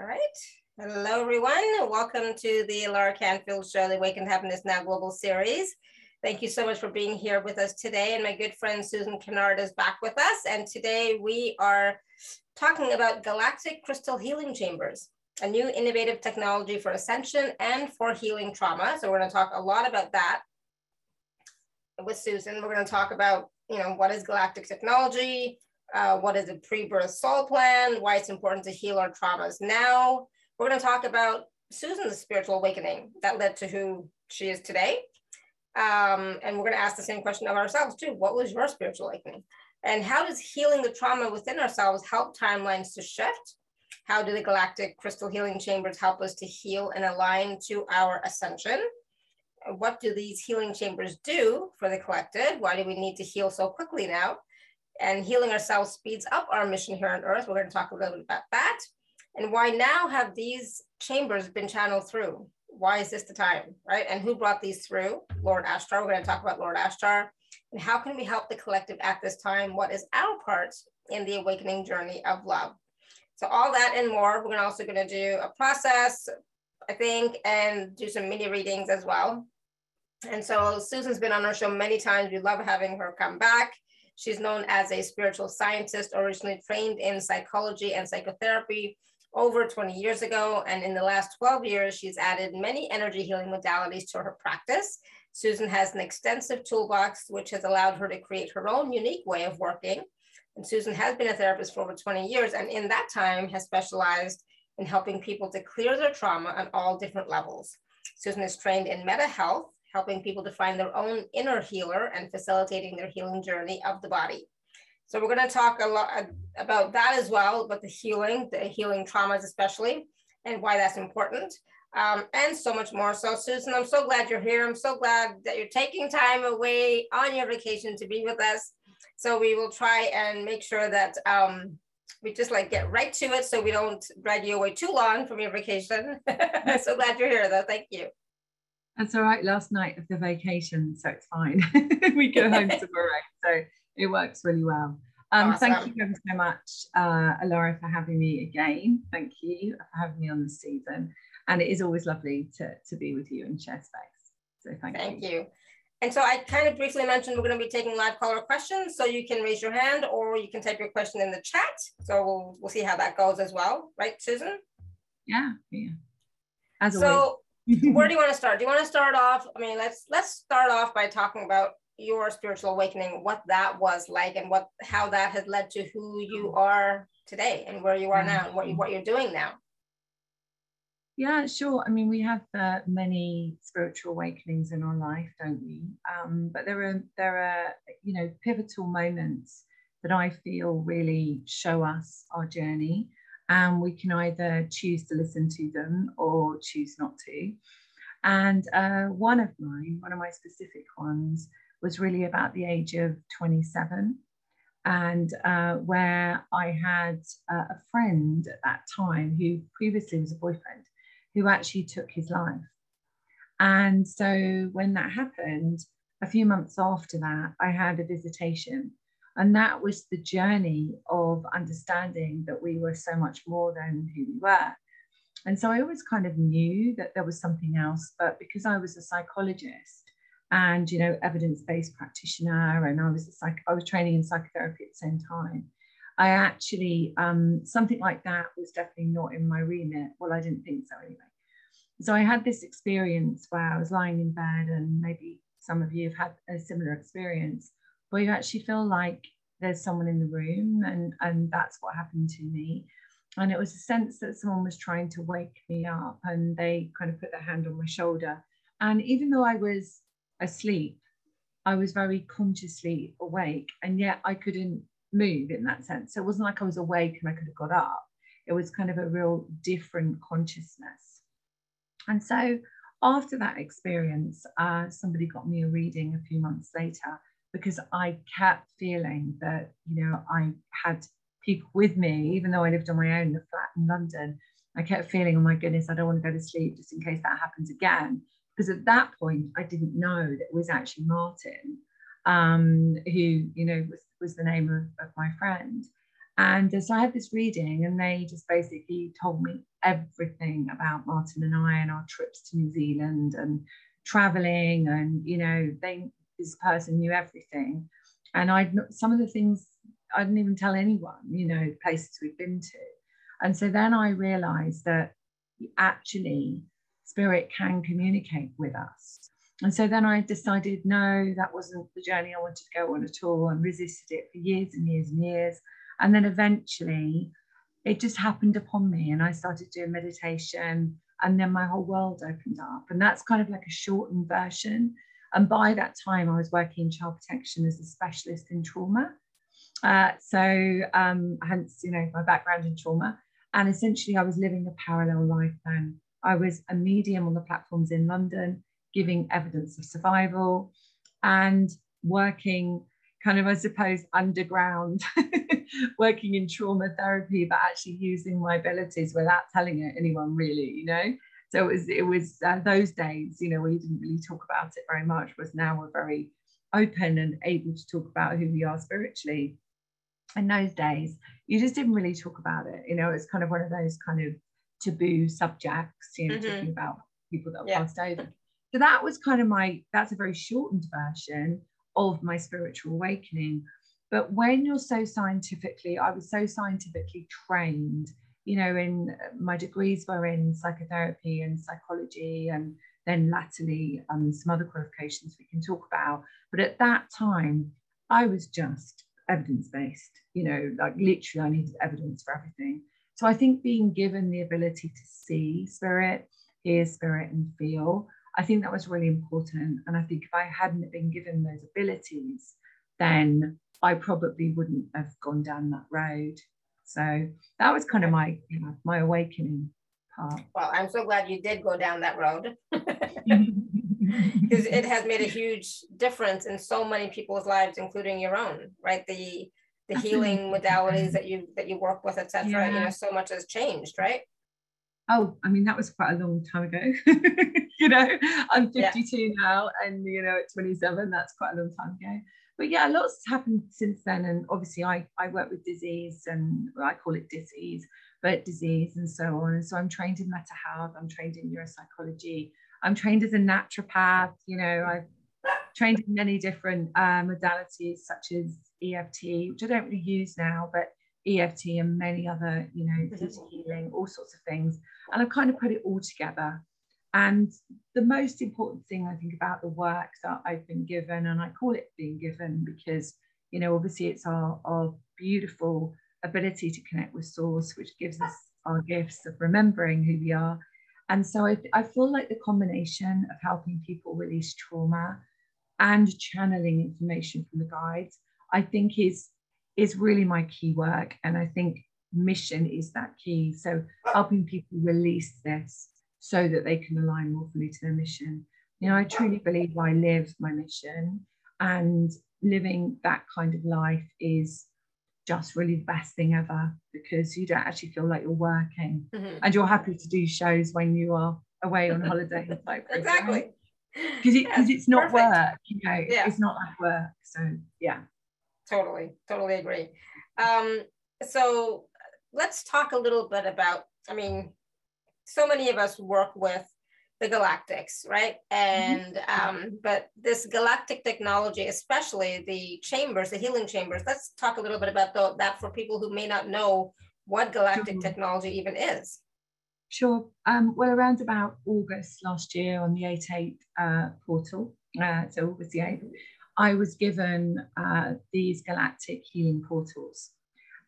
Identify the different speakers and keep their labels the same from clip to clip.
Speaker 1: All right. Hello, everyone. Welcome to the Alara Canfield Show, the Awakened Happiness Now Global Series. Thank you so much for being here with us today. And my good friend Susan Kennard is back with us. And today we are talking about galactic crystal healing chambers, a new innovative technology for ascension and for healing trauma. So we're going to talk a lot about that with Susan. We're going to talk about, you know, what is galactic technology, uh, what is a pre-birth soul plan, why it's important to heal our traumas now. We're going to talk about Susan's spiritual awakening that led to who she is today. Um, and we're going to ask the same question of ourselves too. What was your spiritual awakening? And how does healing the trauma within ourselves help timelines to shift? How do the galactic crystal healing chambers help us to heal and align to our ascension? What do these healing chambers do for the collective? Why do we need to heal so quickly now? And healing ourselves speeds up our mission here on earth. We're going to talk a little bit about that. And why now have these chambers been channeled through? Why is this the time, right? And who brought these through? Lord Ashtar. We're going to talk about Lord Ashtar. And how can we help the collective at this time? What is our part in the awakening journey of love? So all that and more. We're also going to do a process, I think, and do some mini readings as well. And so Susan's been on our show many times. We love having her come back. She's known as a spiritual scientist, originally trained in psychology and psychotherapy over 20 years ago. And in the last 12 years, she's added many energy healing modalities to her practice. Susan has an extensive toolbox, which has allowed her to create her own unique way of working. And Susan has been a therapist for over 20 years, and in that time has specialized in helping people to clear their trauma on all different levels. Susan is trained in meta health, helping people to find their own inner healer and facilitating their healing journey of the body. So we're going to talk a lot about that as well, about the healing, the healing traumas especially, and why that's important, um, and so much more. So Susan, I'm so glad you're here. I'm so glad that you're taking time away on your vacation to be with us. So we will try and make sure that um, we just like get right to it so we don't drag you away too long from your vacation. so glad you're here though. Thank you.
Speaker 2: That's all right. Last night of the vacation, so it's fine. we go home tomorrow, so it works really well. Um, awesome. Thank you ever so much, uh, Alara, for having me again. Thank you for having me on the season, and it is always lovely to to be with you and share space. So thank,
Speaker 1: thank you. you. And so I kind of briefly mentioned we're going to be taking live caller questions, so you can raise your hand or you can type your question in the chat. So we'll we'll see how that goes as well, right, Susan?
Speaker 2: Yeah, yeah. As
Speaker 1: so, always where do you want to start? Do you want to start off? I mean, let's let's start off by talking about your spiritual awakening, what that was like, and what how that has led to who you are today, and where you are now, and what you, what you're doing now.
Speaker 2: Yeah, sure. I mean, we have uh, many spiritual awakenings in our life, don't we? Um, but there are there are you know pivotal moments that I feel really show us our journey and we can either choose to listen to them or choose not to. And uh, one of mine, one of my specific ones, was really about the age of 27, and uh, where I had uh, a friend at that time who previously was a boyfriend who actually took his life. And so when that happened, a few months after that, I had a visitation and that was the journey of understanding that we were so much more than who we were. And so I always kind of knew that there was something else, but because I was a psychologist and you know evidence-based practitioner, and I was a psych- I was training in psychotherapy at the same time, I actually um, something like that was definitely not in my remit. Well, I didn't think so anyway. So I had this experience where I was lying in bed, and maybe some of you have had a similar experience where you actually feel like there's someone in the room and and that's what happened to me. And it was a sense that someone was trying to wake me up and they kind of put their hand on my shoulder. And even though i was asleep i was very consciously awake and yet i couldn't move in that sense. So it wasn't like i was awake and i could have got up. It was kind of a real different consciousness. And so after that experience uh, somebody got me a reading a few months later because I kept feeling that, you know, I had people with me, even though I lived on my own in a flat in London. I kept feeling, oh my goodness, I don't want to go to sleep just in case that happens again. Because at that point, I didn't know that it was actually Martin, um, who, you know, was, was the name of, of my friend. And so I had this reading, and they just basically told me everything about Martin and I and our trips to New Zealand and traveling. And, you know, they, this person knew everything. And I'd some of the things I didn't even tell anyone, you know, places we'd been to. And so then I realized that actually spirit can communicate with us. And so then I decided, no, that wasn't the journey I wanted to go on at all and resisted it for years and years and years. And then eventually it just happened upon me and I started doing meditation and then my whole world opened up. And that's kind of like a shortened version. And by that time, I was working in child protection as a specialist in trauma. Uh, so, um, hence, you know, my background in trauma. And essentially, I was living a parallel life then. I was a medium on the platforms in London, giving evidence of survival and working kind of, I suppose, underground, working in trauma therapy, but actually using my abilities without telling anyone really, you know. So it was it was uh, those days, you know, where you didn't really talk about it very much. Was now we're very open and able to talk about who we are spiritually. In those days, you just didn't really talk about it. You know, it's kind of one of those kind of taboo subjects. You know, mm-hmm. talking about people that yeah. passed over. So that was kind of my. That's a very shortened version of my spiritual awakening. But when you're so scientifically, I was so scientifically trained, you know, in my degrees were in psychotherapy and psychology, and then latterly um, some other qualifications we can talk about. But at that time, I was just evidence based, you know, like literally, I needed evidence for everything. So I think being given the ability to see spirit, hear spirit, and feel I think that was really important. And I think if I hadn't been given those abilities, then I probably wouldn't have gone down that road. So that was kind of my, you know, my awakening part.
Speaker 1: Well, I'm so glad you did go down that road because it has made a huge difference in so many people's lives, including your own, right? The the healing modalities that you that you work with, etc. Yeah. You know, so much has changed, right?
Speaker 2: Oh, I mean, that was quite a long time ago. you know, I'm 52 yeah. now, and you know, at 27, that's quite a long time ago. But yeah, lots has happened since then. And obviously, I, I work with disease, and I call it disease, but disease and so on. And so I'm trained in Meta Health, I'm trained in neuropsychology, I'm trained as a naturopath. You know, I've trained in many different uh, modalities, such as EFT, which I don't really use now, but EFT and many other, you know, mm-hmm. healing, all sorts of things. And I've kind of put it all together. And the most important thing I think about the work that I've been given, and I call it being given because, you know, obviously it's our, our beautiful ability to connect with Source, which gives us our gifts of remembering who we are. And so I, I feel like the combination of helping people release trauma and channeling information from the guides, I think is, is really my key work. And I think mission is that key. So helping people release this so that they can align more fully to their mission. You know, I truly believe I live my mission and living that kind of life is just really the best thing ever because you don't actually feel like you're working mm-hmm. and you're happy to do shows when you are away on holiday.
Speaker 1: exactly.
Speaker 2: Because it, yes, it's not perfect. work, you know, yeah. it's not like work. So, yeah.
Speaker 1: Totally, totally agree. Um, so, let's talk a little bit about, I mean, so many of us work with the galactics, right? Mm-hmm. And um, but this galactic technology, especially the chambers, the healing chambers. Let's talk a little bit about the, that for people who may not know what galactic sure. technology even is.
Speaker 2: Sure. Um, well, around about August last year on the 8-8 uh, portal, uh, so August the 8th, I was given uh, these galactic healing portals.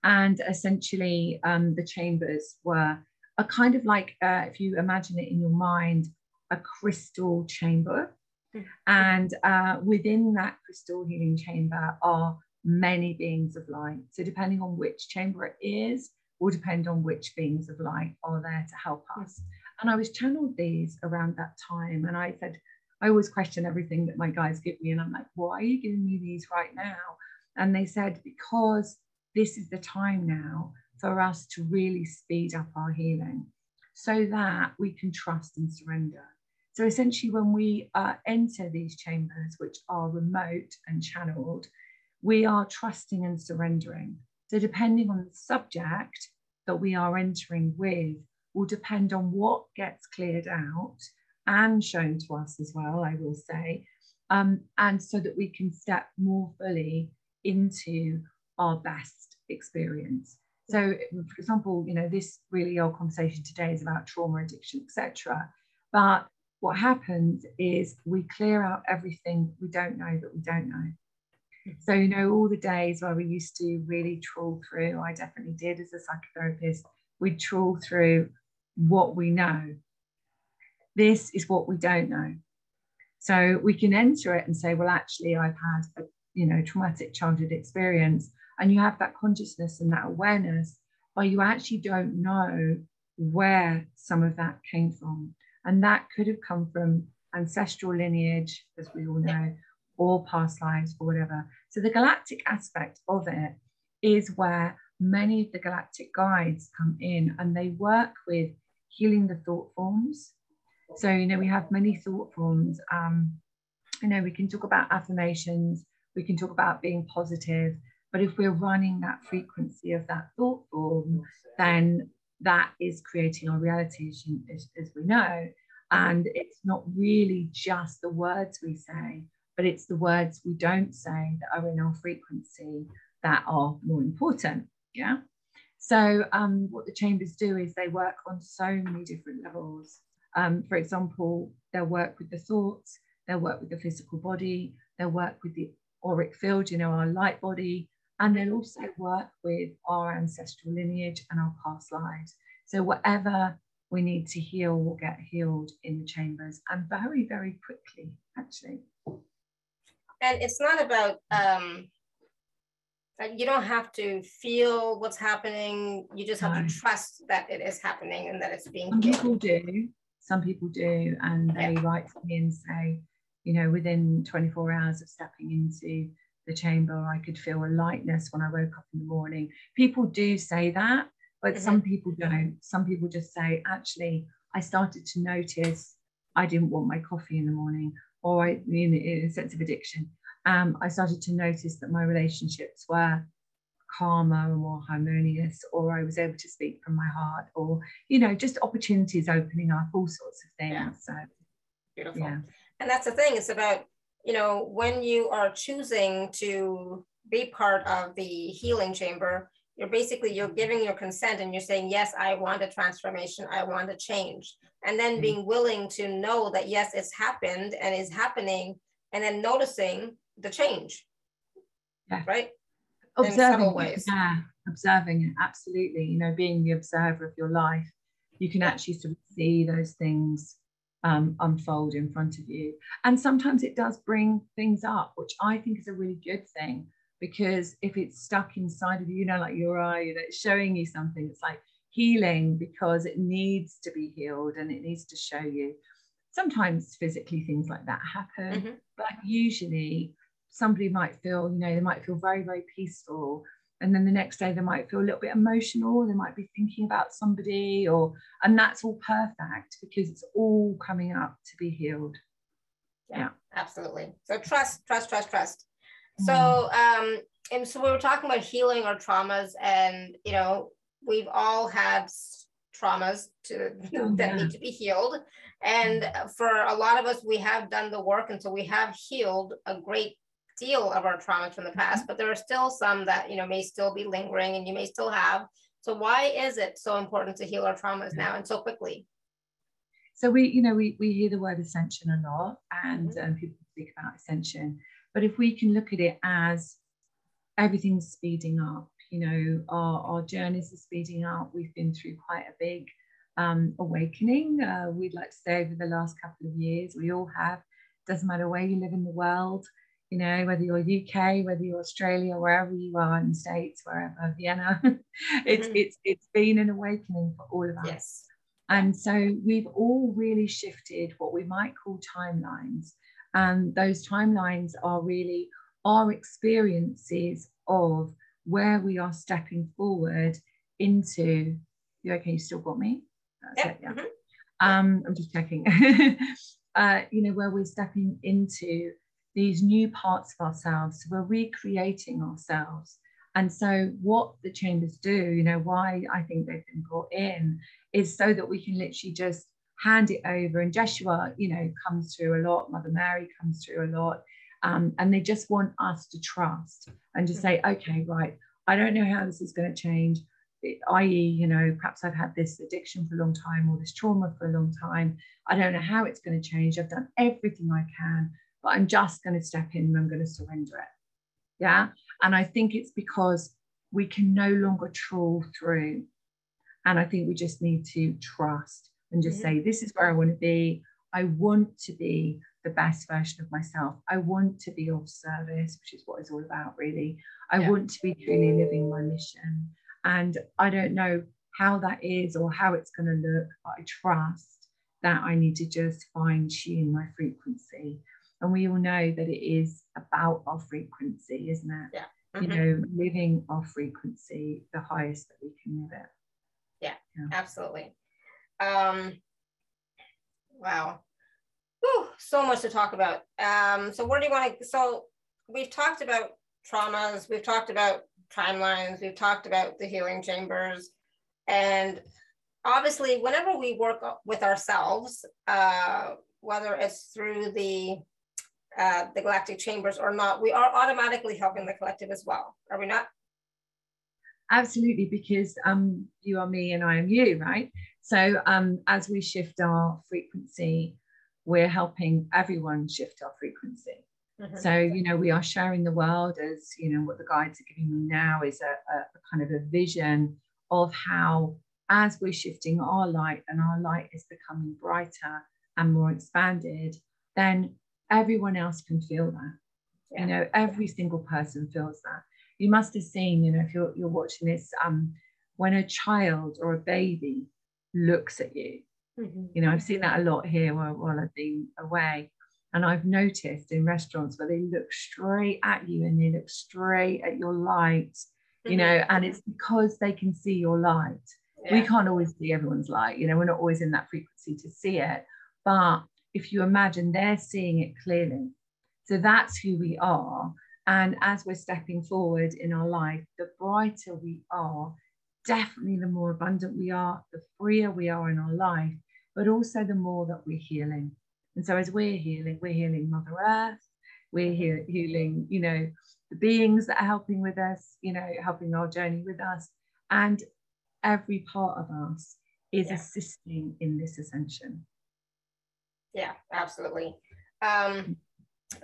Speaker 2: And essentially, um, the chambers were a kind of like, uh, if you imagine it in your mind, a crystal chamber. Mm-hmm. And uh, within that crystal healing chamber are many beings of light. So, depending on which chamber it is, will depend on which beings of light are there to help us. Mm-hmm. And I was channeled these around that time. And I said, I always question everything that my guys give me. And I'm like, why are you giving me these right now? And they said, because this is the time now for us to really speed up our healing so that we can trust and surrender. So essentially, when we uh, enter these chambers, which are remote and channeled, we are trusting and surrendering. So, depending on the subject that we are entering with, will depend on what gets cleared out and shown to us as well, I will say, um, and so that we can step more fully into our best experience. So, for example, you know, this really our conversation today is about trauma, addiction, etc. But what happens is we clear out everything we don't know that we don't know. So, you know, all the days where we used to really trawl through, I definitely did as a psychotherapist, we'd trawl through what we know. This is what we don't know. So we can enter it and say, well, actually, I've had a you know traumatic childhood experience, and you have that consciousness and that awareness, but you actually don't know where some of that came from. And that could have come from ancestral lineage, as we all know, or past lives or whatever. So the galactic aspect of it is where many of the galactic guides come in and they work with healing the thought forms. So, you know, we have many thought forms. Um, you know, we can talk about affirmations, we can talk about being positive, but if we're running that frequency of that thought form, then that is creating our reality, as, you, as, as we know. And it's not really just the words we say, but it's the words we don't say that are in our frequency that are more important. Yeah. So, um, what the chambers do is they work on so many different levels. Um, for example, they'll work with the thoughts, they'll work with the physical body, they'll work with the auric field, you know, our light body, and they'll also work with our ancestral lineage and our past lives. So, whatever we need to heal will get healed in the chambers and very, very quickly, actually.
Speaker 1: And it's not about, um, you don't have to feel what's happening. You just have no. to trust that it is happening and that it's being
Speaker 2: Some healed. people do. Some people do. And they yeah. write to me and say, you know, within 24 hours of stepping into the chamber, I could feel a lightness when I woke up in the morning. People do say that, but mm-hmm. some people don't. Some people just say, actually, I started to notice I didn't want my coffee in the morning, or I, in, in a sense of addiction. Um, I started to notice that my relationships were calmer and more harmonious, or I was able to speak from my heart, or you know, just opportunities opening up, all sorts of things. Yeah. So
Speaker 1: beautiful. Yeah. And that's the thing. It's about you know, when you are choosing to be part of the healing chamber, you're basically you're giving your consent and you're saying yes i want a transformation. I want a change. And then mm-hmm. being willing to know that yes it's happened and is happening and then noticing the change. Yeah. right?
Speaker 2: Observing ways. yeah. Observing it absolutely. You know being the observer of your life you can actually sort of see those things um, unfold in front of you. And sometimes it does bring things up, which I think is a really good thing because if it's stuck inside of you, you know, like your eye, you know, it's showing you something, it's like healing because it needs to be healed and it needs to show you. Sometimes physically things like that happen, mm-hmm. but usually somebody might feel, you know, they might feel very, very peaceful and then the next day they might feel a little bit emotional they might be thinking about somebody or and that's all perfect because it's all coming up to be healed
Speaker 1: yeah, yeah. absolutely so trust trust trust trust mm. so um and so we were talking about healing our traumas and you know we've all had traumas to oh, that yeah. need to be healed and mm. for a lot of us we have done the work and so we have healed a great deal of our traumas from the past, mm-hmm. but there are still some that, you know, may still be lingering and you may still have. So why is it so important to heal our traumas now and so quickly?
Speaker 2: So we, you know, we, we hear the word ascension a lot and mm-hmm. um, people speak about ascension, but if we can look at it as everything's speeding up, you know, our, our journeys are speeding up. We've been through quite a big um, awakening. Uh, we'd like to say over the last couple of years, we all have. Doesn't matter where you live in the world, you know, whether you're UK, whether you're Australia, wherever you are in the States, wherever, Vienna, it's, mm-hmm. it's, it's been an awakening for all of us. Yes. And so we've all really shifted what we might call timelines. And those timelines are really our experiences of where we are stepping forward into. You okay? You still got me?
Speaker 1: That's yep. it, yeah. Mm-hmm.
Speaker 2: Um, I'm just checking. uh, you know, where we're stepping into these new parts of ourselves. So we're recreating ourselves And so, what the chambers do, you know, why I think they've been brought in is so that we can literally just hand it over. And Jeshua, you know, comes through a lot, Mother Mary comes through a lot. Um, and they just want us to trust and to say, okay, right, I don't know how this is going to change, i.e., you know, perhaps I've had this addiction for a long time or this trauma for a long time. I don't know how it's going to change. I've done everything I can, but I'm just going to step in and I'm going to surrender it. Yeah. And I think it's because we can no longer trawl through. And I think we just need to trust and just mm-hmm. say, this is where I want to be. I want to be the best version of myself. I want to be of service, which is what it's all about, really. I yeah. want to be truly living my mission. And I don't know how that is or how it's going to look, but I trust that I need to just fine tune my frequency. And we all know that it is about our frequency, isn't it?
Speaker 1: Yeah.
Speaker 2: Mm-hmm. You know, living our frequency the highest that we can live it.
Speaker 1: Yeah, yeah. absolutely. Um, wow. Whew, so much to talk about. Um, so where do you want to, so we've talked about traumas, we've talked about timelines, we've talked about the healing chambers, and obviously whenever we work with ourselves, uh, whether it's through the uh, the galactic chambers or not, we are automatically helping the collective as well, are we not?
Speaker 2: Absolutely, because um, you are me and I am you, right? So um, as we shift our frequency, we're helping everyone shift our frequency. Mm-hmm. So, you know, we are sharing the world as, you know, what the guides are giving me now is a, a, a kind of a vision of how, as we're shifting our light and our light is becoming brighter and more expanded, then everyone else can feel that. Yeah. You know, every single person feels that. You must have seen, you know, if you're, you're watching this, um, when a child or a baby looks at you, mm-hmm. you know, I've seen that a lot here while, while I've been away. And I've noticed in restaurants where they look straight at you and they look straight at your light, mm-hmm. you know, and it's because they can see your light. Yeah. We can't always see everyone's light, you know, we're not always in that frequency to see it. But if you imagine they're seeing it clearly. So that's who we are. And as we're stepping forward in our life, the brighter we are, definitely the more abundant we are, the freer we are in our life, but also the more that we're healing. And so as we're healing, we're healing Mother Earth, we're he- healing, you know, the beings that are helping with us, you know, helping our journey with us. And every part of us is yeah. assisting in this ascension.
Speaker 1: Yeah, absolutely. Um,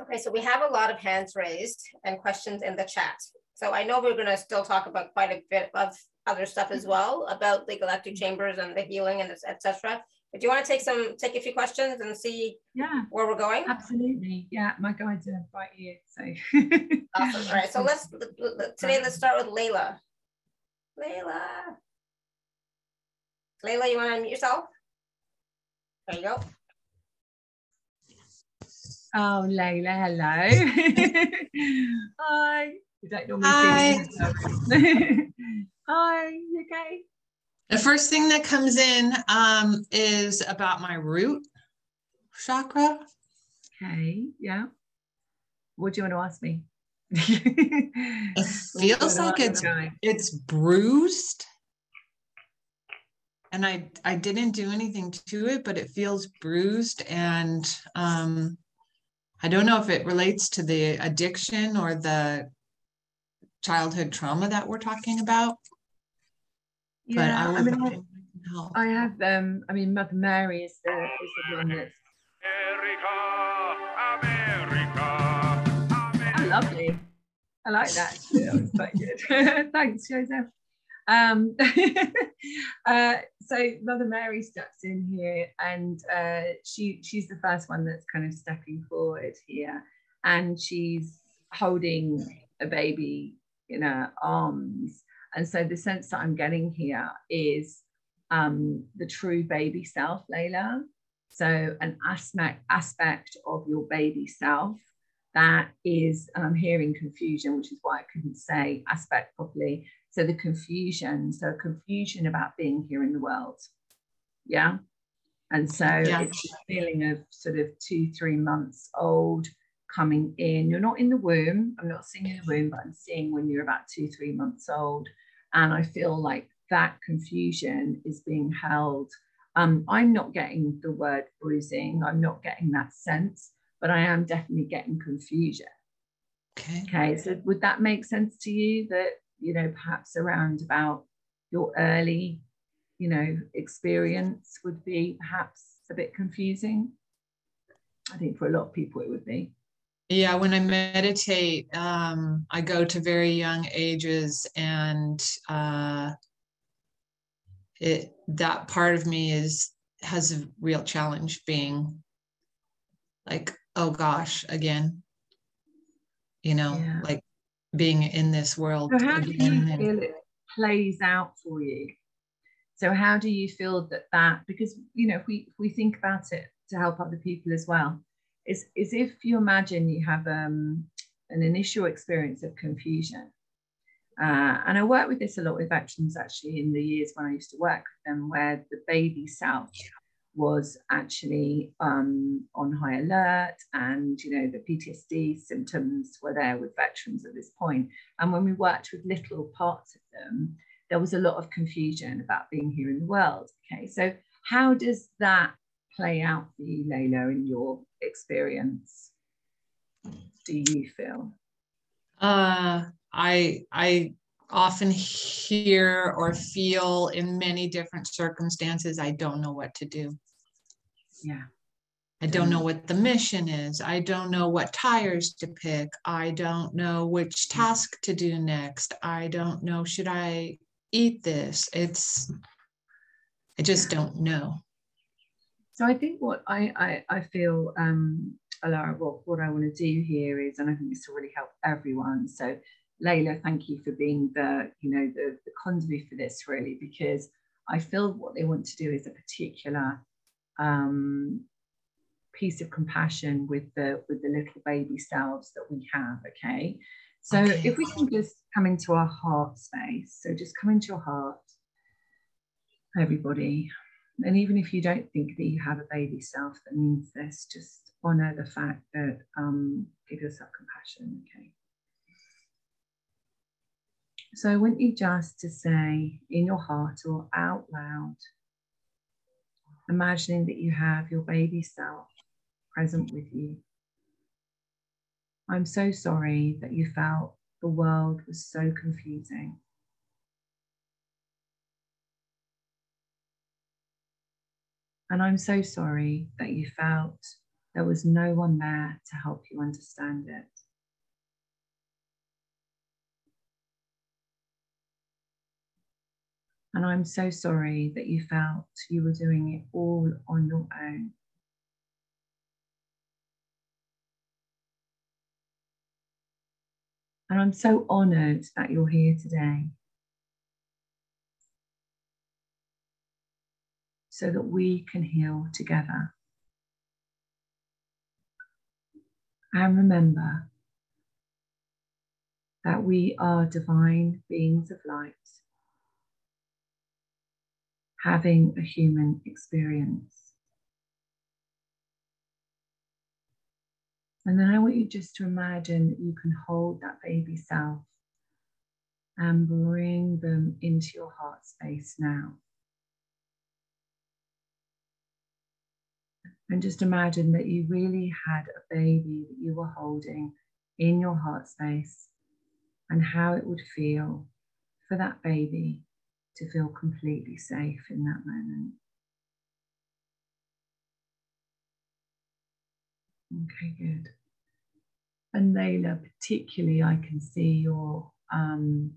Speaker 1: okay, so we have a lot of hands raised and questions in the chat. So I know we're going to still talk about quite a bit of other stuff as well about the galactic chambers and the healing and etc. But do you want to take some, take a few questions and see
Speaker 2: yeah,
Speaker 1: where we're going?
Speaker 2: Absolutely. Yeah, my guides are right here. So
Speaker 1: awesome. All right. So let's today let's start with Layla. Layla. Layla, you want to unmute yourself? There you go.
Speaker 2: Oh, Layla, hello. Hi. You don't normally Hi. Hi, you okay?
Speaker 3: The first thing that comes in um, is about my root chakra.
Speaker 2: Okay, yeah. What do you want to ask me?
Speaker 3: it feels like it's it's bruised. And I I didn't do anything to it, but it feels bruised and um I don't know if it relates to the addiction or the childhood trauma that we're talking about.
Speaker 2: Yeah, I, I, mean, I, I, have. Um, I mean, Mother Mary is the is the one that's. Oh, lovely. I like that. that was quite good. Thanks, Joseph. Um, uh, so Mother Mary steps in here, and uh, she she's the first one that's kind of stepping forward here, and she's holding a baby in her arms, and so the sense that I'm getting here is um, the true baby self, Layla. So an aspect aspect of your baby self that is, and I'm hearing confusion, which is why I couldn't say aspect properly. So the confusion, so confusion about being here in the world. Yeah. And so yeah. it's a feeling of sort of two, three months old, coming in. You're not in the womb. I'm not seeing in the womb, but I'm seeing when you're about two, three months old. And I feel like that confusion is being held. Um, I'm not getting the word bruising. I'm not getting that sense, but I am definitely getting confusion.
Speaker 3: Okay.
Speaker 2: Okay. So would that make sense to you that, you know, perhaps around about your early, you know, experience would be perhaps a bit confusing? I think for a lot of people it would be.
Speaker 3: Yeah, when I meditate, um, I go to very young ages, and uh, it that part of me is has a real challenge being like, oh gosh, again, you know, yeah. like being in this world.
Speaker 2: So how do you feel it plays out for you? So how do you feel that that because you know if we if we think about it to help other people as well, is is if you imagine you have um, an initial experience of confusion. Uh, and I work with this a lot with veterans actually in the years when I used to work with them, where the baby self was actually um, on high alert and you know the PTSD symptoms were there with veterans at this point. And when we worked with little parts of them, there was a lot of confusion about being here in the world. Okay, so how does that play out for you, Layla, in your experience? Do you feel?
Speaker 3: Uh, I I often hear or feel in many different circumstances. I don't know what to do.
Speaker 2: Yeah.
Speaker 3: I don't know what the mission is. I don't know what tires to pick. I don't know which task to do next. I don't know, should I eat this? It's, I just don't know.
Speaker 2: So I think what I I, I feel, um, Alara, what, what I want to do here is, and I think this will really help everyone. So Layla, thank you for being the, you know, the, the conduit for this really, because I feel what they want to do is a particular um, piece of compassion with the with the little baby selves that we have. Okay, so okay. if we can just come into our heart space, so just come into your heart, everybody. And even if you don't think that you have a baby self that needs this, just honor the fact that um, give yourself compassion. Okay. So I want you just to say in your heart or out loud, imagining that you have your baby self present with you. I'm so sorry that you felt the world was so confusing. And I'm so sorry that you felt there was no one there to help you understand it. And I'm so sorry that you felt you were doing it all on your own. And I'm so honored that you're here today. so that we can heal together. And remember that we are divine beings of light, having a human experience. And then I want you just to imagine that you can hold that baby self and bring them into your heart space now. And just imagine that you really had a baby that you were holding in your heart space and how it would feel for that baby to feel completely safe in that moment. Okay, good. And Layla, particularly, I can see your um,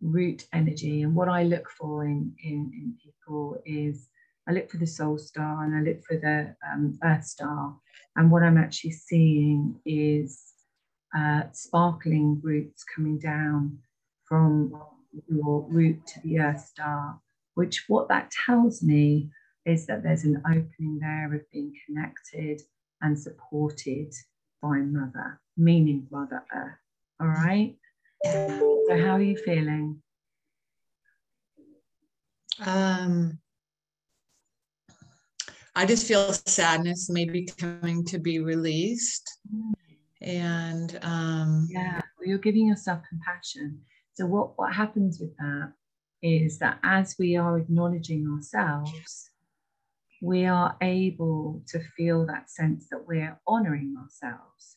Speaker 2: root energy. And what I look for in, in, in people is I look for the soul star and I look for the um, earth star. And what I'm actually seeing is uh, sparkling roots coming down from your root to the earth star, which what that tells me is that there's an opening there of being connected and supported by Mother, meaning Mother Earth. All right. So, how are you feeling?
Speaker 3: Um, I just feel sadness maybe coming to be released. And um,
Speaker 2: yeah, well, you're giving yourself compassion. So what, what happens with that is that as we are acknowledging ourselves, we are able to feel that sense that we're honoring ourselves.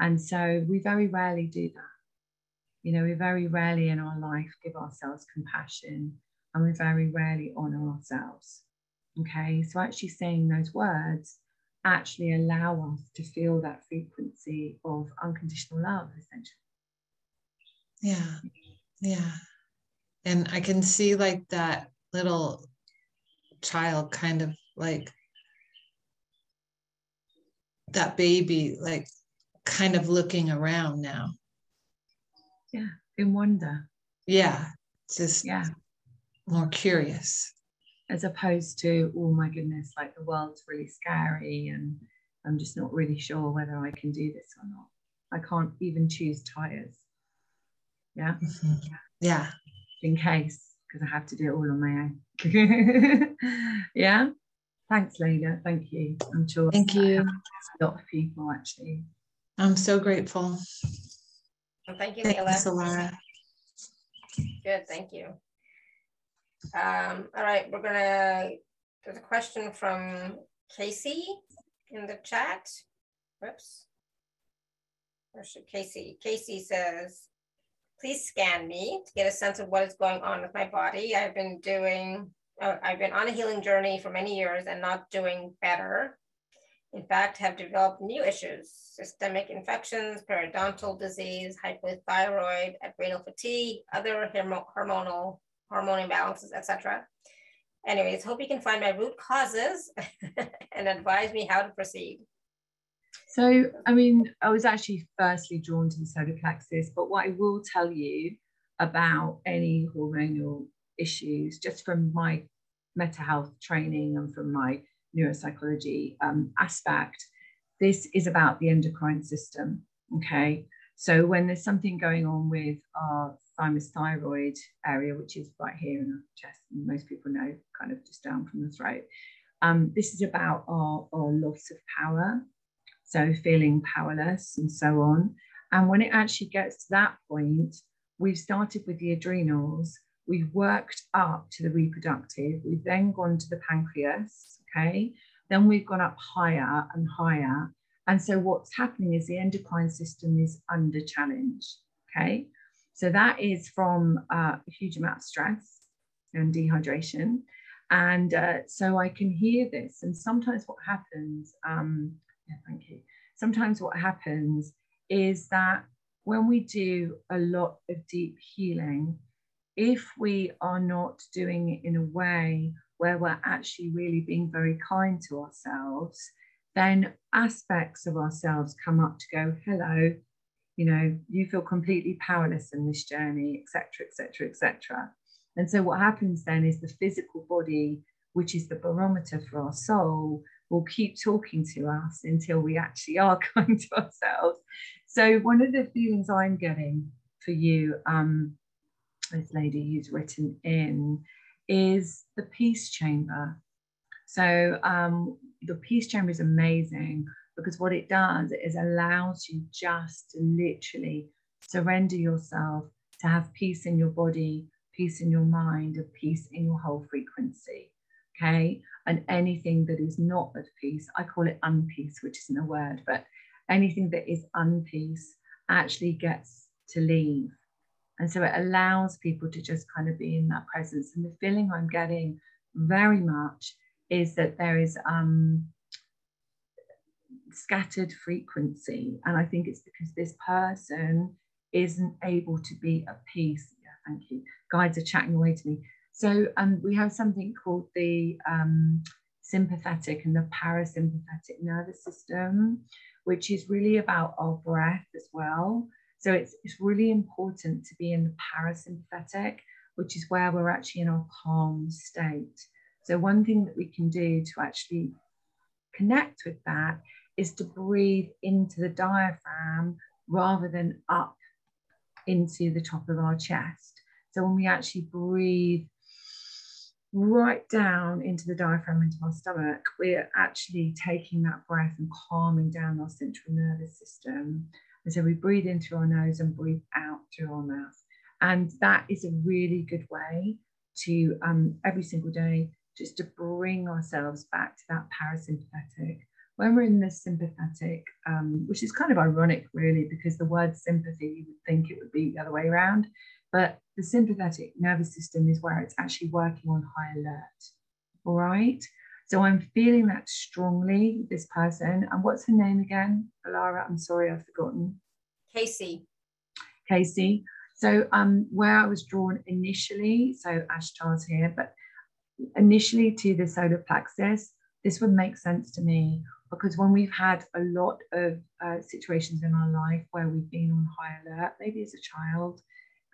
Speaker 2: And so we very rarely do that. You know, we very rarely in our life give ourselves compassion and we very rarely honor ourselves. Okay, so actually saying those words actually allow us to feel that frequency of unconditional love, essentially.
Speaker 3: Yeah, yeah. And I can see like that little child kind of like that baby, like kind of looking around now.
Speaker 2: Yeah, in wonder.
Speaker 3: Yeah, just
Speaker 2: yeah,
Speaker 3: more curious.
Speaker 2: As opposed to, oh my goodness, like the world's really scary and I'm just not really sure whether I can do this or not. I can't even choose tires. Yeah.
Speaker 3: Mm-hmm. Yeah.
Speaker 2: In case, because I have to do it all on my own. yeah. Thanks, Leda. Thank you. I'm sure.
Speaker 3: Thank you.
Speaker 2: A lot of people actually.
Speaker 3: I'm so grateful.
Speaker 1: Well, thank you,
Speaker 3: Thanks,
Speaker 1: Layla. Good, thank you. Um, all right, we're gonna, there's a question from Casey in the chat. Whoops. Where should Casey? Casey says, please scan me to get a sense of what is going on with my body. I've been doing, uh, I've been on a healing journey for many years and not doing better. In fact, have developed new issues, systemic infections, periodontal disease, hypothyroid, adrenal fatigue, other hormonal hormone imbalances, etc. Anyways, hope you can find my root causes and advise me how to proceed.
Speaker 2: So, I mean, I was actually firstly drawn to the solar plexus, but what I will tell you about any hormonal issues, just from my Meta Health training and from my neuropsychology um, aspect, this is about the endocrine system. Okay. So, when there's something going on with our thymus thyroid area, which is right here in our chest, most people know, kind of just down from the throat, um, this is about our, our loss of power. So, feeling powerless and so on. And when it actually gets to that point, we've started with the adrenals, we've worked up to the reproductive, we've then gone to the pancreas, okay? Then we've gone up higher and higher. And so what's happening is the endocrine system is under challenge, okay? So that is from uh, a huge amount of stress and dehydration. And uh, so I can hear this. And sometimes what happens, um, yeah, thank you. Sometimes what happens is that when we do a lot of deep healing, if we are not doing it in a way where we're actually really being very kind to ourselves, then aspects of ourselves come up to go, hello, you know, you feel completely powerless in this journey, etc., etc., etc. And so what happens then is the physical body, which is the barometer for our soul, will keep talking to us until we actually are kind to ourselves. So one of the feelings I'm getting for you, um, this lady who's written in, is the peace chamber. So um, the peace chamber is amazing because what it does is allows you just to literally surrender yourself to have peace in your body, peace in your mind, and peace in your whole frequency. Okay. And anything that is not at peace, I call it unpeace, which isn't a word, but anything that is unpeace actually gets to leave. And so it allows people to just kind of be in that presence. And the feeling I'm getting very much is that there is um, scattered frequency. And I think it's because this person isn't able to be at peace. Yeah, thank you. Guides are chatting away to me. So um, we have something called the um, sympathetic and the parasympathetic nervous system, which is really about our breath as well. So it's, it's really important to be in the parasympathetic, which is where we're actually in our calm state. So one thing that we can do to actually connect with that is to breathe into the diaphragm rather than up into the top of our chest. So when we actually breathe right down into the diaphragm, into our stomach, we're actually taking that breath and calming down our central nervous system. And so we breathe in through our nose and breathe out through our mouth. And that is a really good way to um, every single day just to bring ourselves back to that parasympathetic. When we're in the sympathetic, um, which is kind of ironic, really, because the word sympathy, you would think it would be the other way around. But the sympathetic nervous system is where it's actually working on high alert. All right. So I'm feeling that strongly, this person. And what's her name again? Alara, I'm sorry, I've forgotten.
Speaker 1: Casey.
Speaker 2: Casey. So um, where I was drawn initially, so Ashtar's here, but initially to the solar plexus, this would make sense to me because when we've had a lot of uh, situations in our life where we've been on high alert, maybe as a child,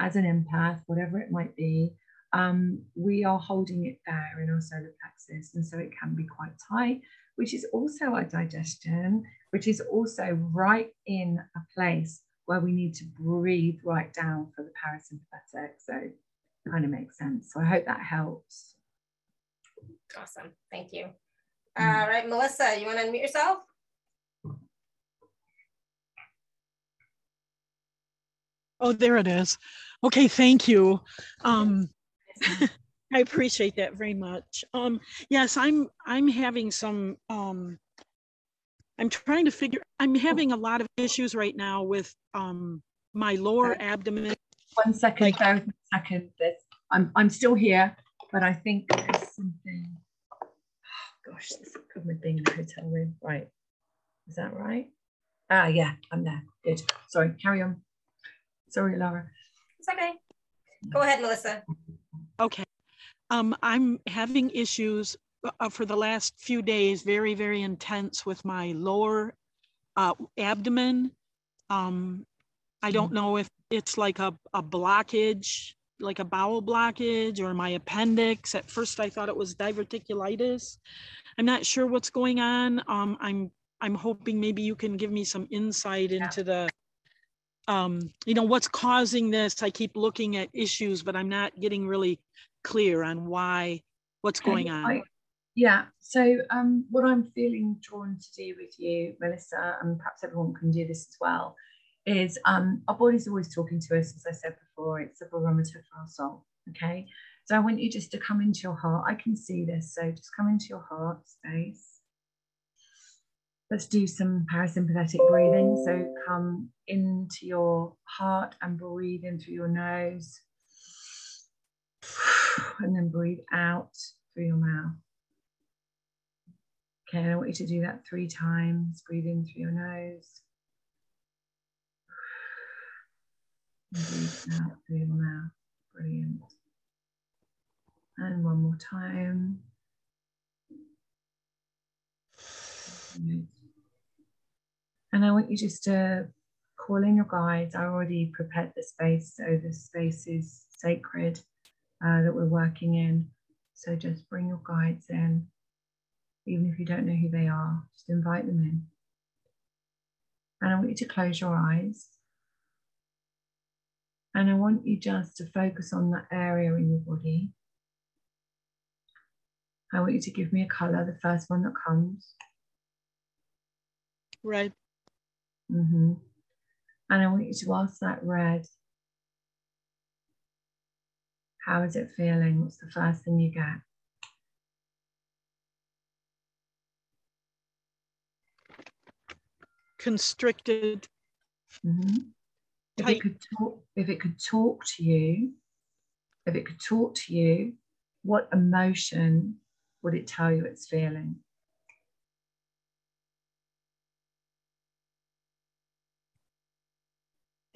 Speaker 2: as an empath, whatever it might be, um, we are holding it there in our solar plexus. And so it can be quite tight, which is also our digestion, which is also right in a place where we need to breathe right down for the parasympathetic. So it kind of makes sense. So I hope that helps.
Speaker 1: Awesome. Thank you. Mm. All right, Melissa, you want to unmute yourself?
Speaker 4: Oh, there it is. Okay, thank you. Um, I appreciate that very much. Um, yes, I'm I'm having some um, I'm trying to figure I'm having a lot of issues right now with um, my lower abdomen.
Speaker 2: One second, like, one second. This I'm I'm still here, but I think there's something. Oh gosh, this could have been in a hotel room. Right. Is that right? Ah, yeah, I'm there. Good. Sorry, carry on. Sorry, Alara.
Speaker 1: It's okay. Go ahead, Melissa.
Speaker 4: Okay. Um, I'm having issues uh, for the last few days, very, very intense with my lower uh, abdomen. Um, I don't know if it's like a, a blockage, like a bowel blockage or my appendix. At first, I thought it was diverticulitis. I'm not sure what's going on. Um, I'm I'm hoping maybe you can give me some insight into the um, you know, what's causing this? I keep looking at issues, but I'm not getting really clear on why, what's going on. I,
Speaker 2: yeah. So um, what I'm feeling drawn to do with you, Melissa, and perhaps everyone can do this as well, is um, our body's always talking to us, as I said before, it's a barometer for our soul. Okay. So I want you just to come into your heart. I can see this. So just come into your heart space. Let's do some parasympathetic breathing. So come into your heart and breathe in through your nose. And then breathe out through your mouth. Okay, I want you to do that three times. Breathe in through your nose. Breathe out through your mouth. Brilliant. And one more time. And I want you just to call in your guides. I already prepared the space, so the space is sacred uh, that we're working in. So just bring your guides in, even if you don't know who they are, just invite them in. And I want you to close your eyes. And I want you just to focus on that area in your body. I want you to give me a color, the first one that comes.
Speaker 4: Red.
Speaker 2: Mm-hmm. And I want you to ask that red, how is it feeling? What's the first thing you get?
Speaker 4: Constricted.
Speaker 2: Mm-hmm. If it could talk, if it could talk to you, if it could talk to you, what emotion would it tell you it's feeling?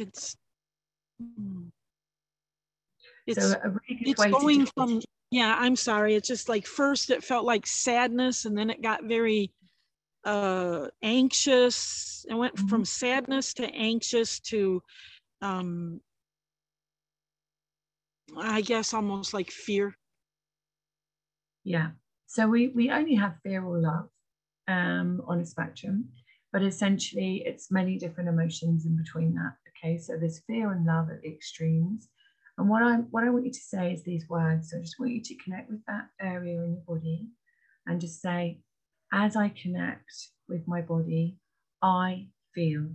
Speaker 4: It's
Speaker 2: hmm. it's, so really
Speaker 4: it's going from yeah i'm sorry. It's just like first it felt like sadness and then it got very uh anxious. It went mm-hmm. from sadness to anxious to um i guess almost like fear.
Speaker 2: Yeah. So we we only have fear or love um on a spectrum but essentially it's many different emotions in between that Okay, so there's fear and love at the extremes. And what I what I want you to say is these words. So I just want you to connect with that area in your body and just say, as I connect with my body, I feel.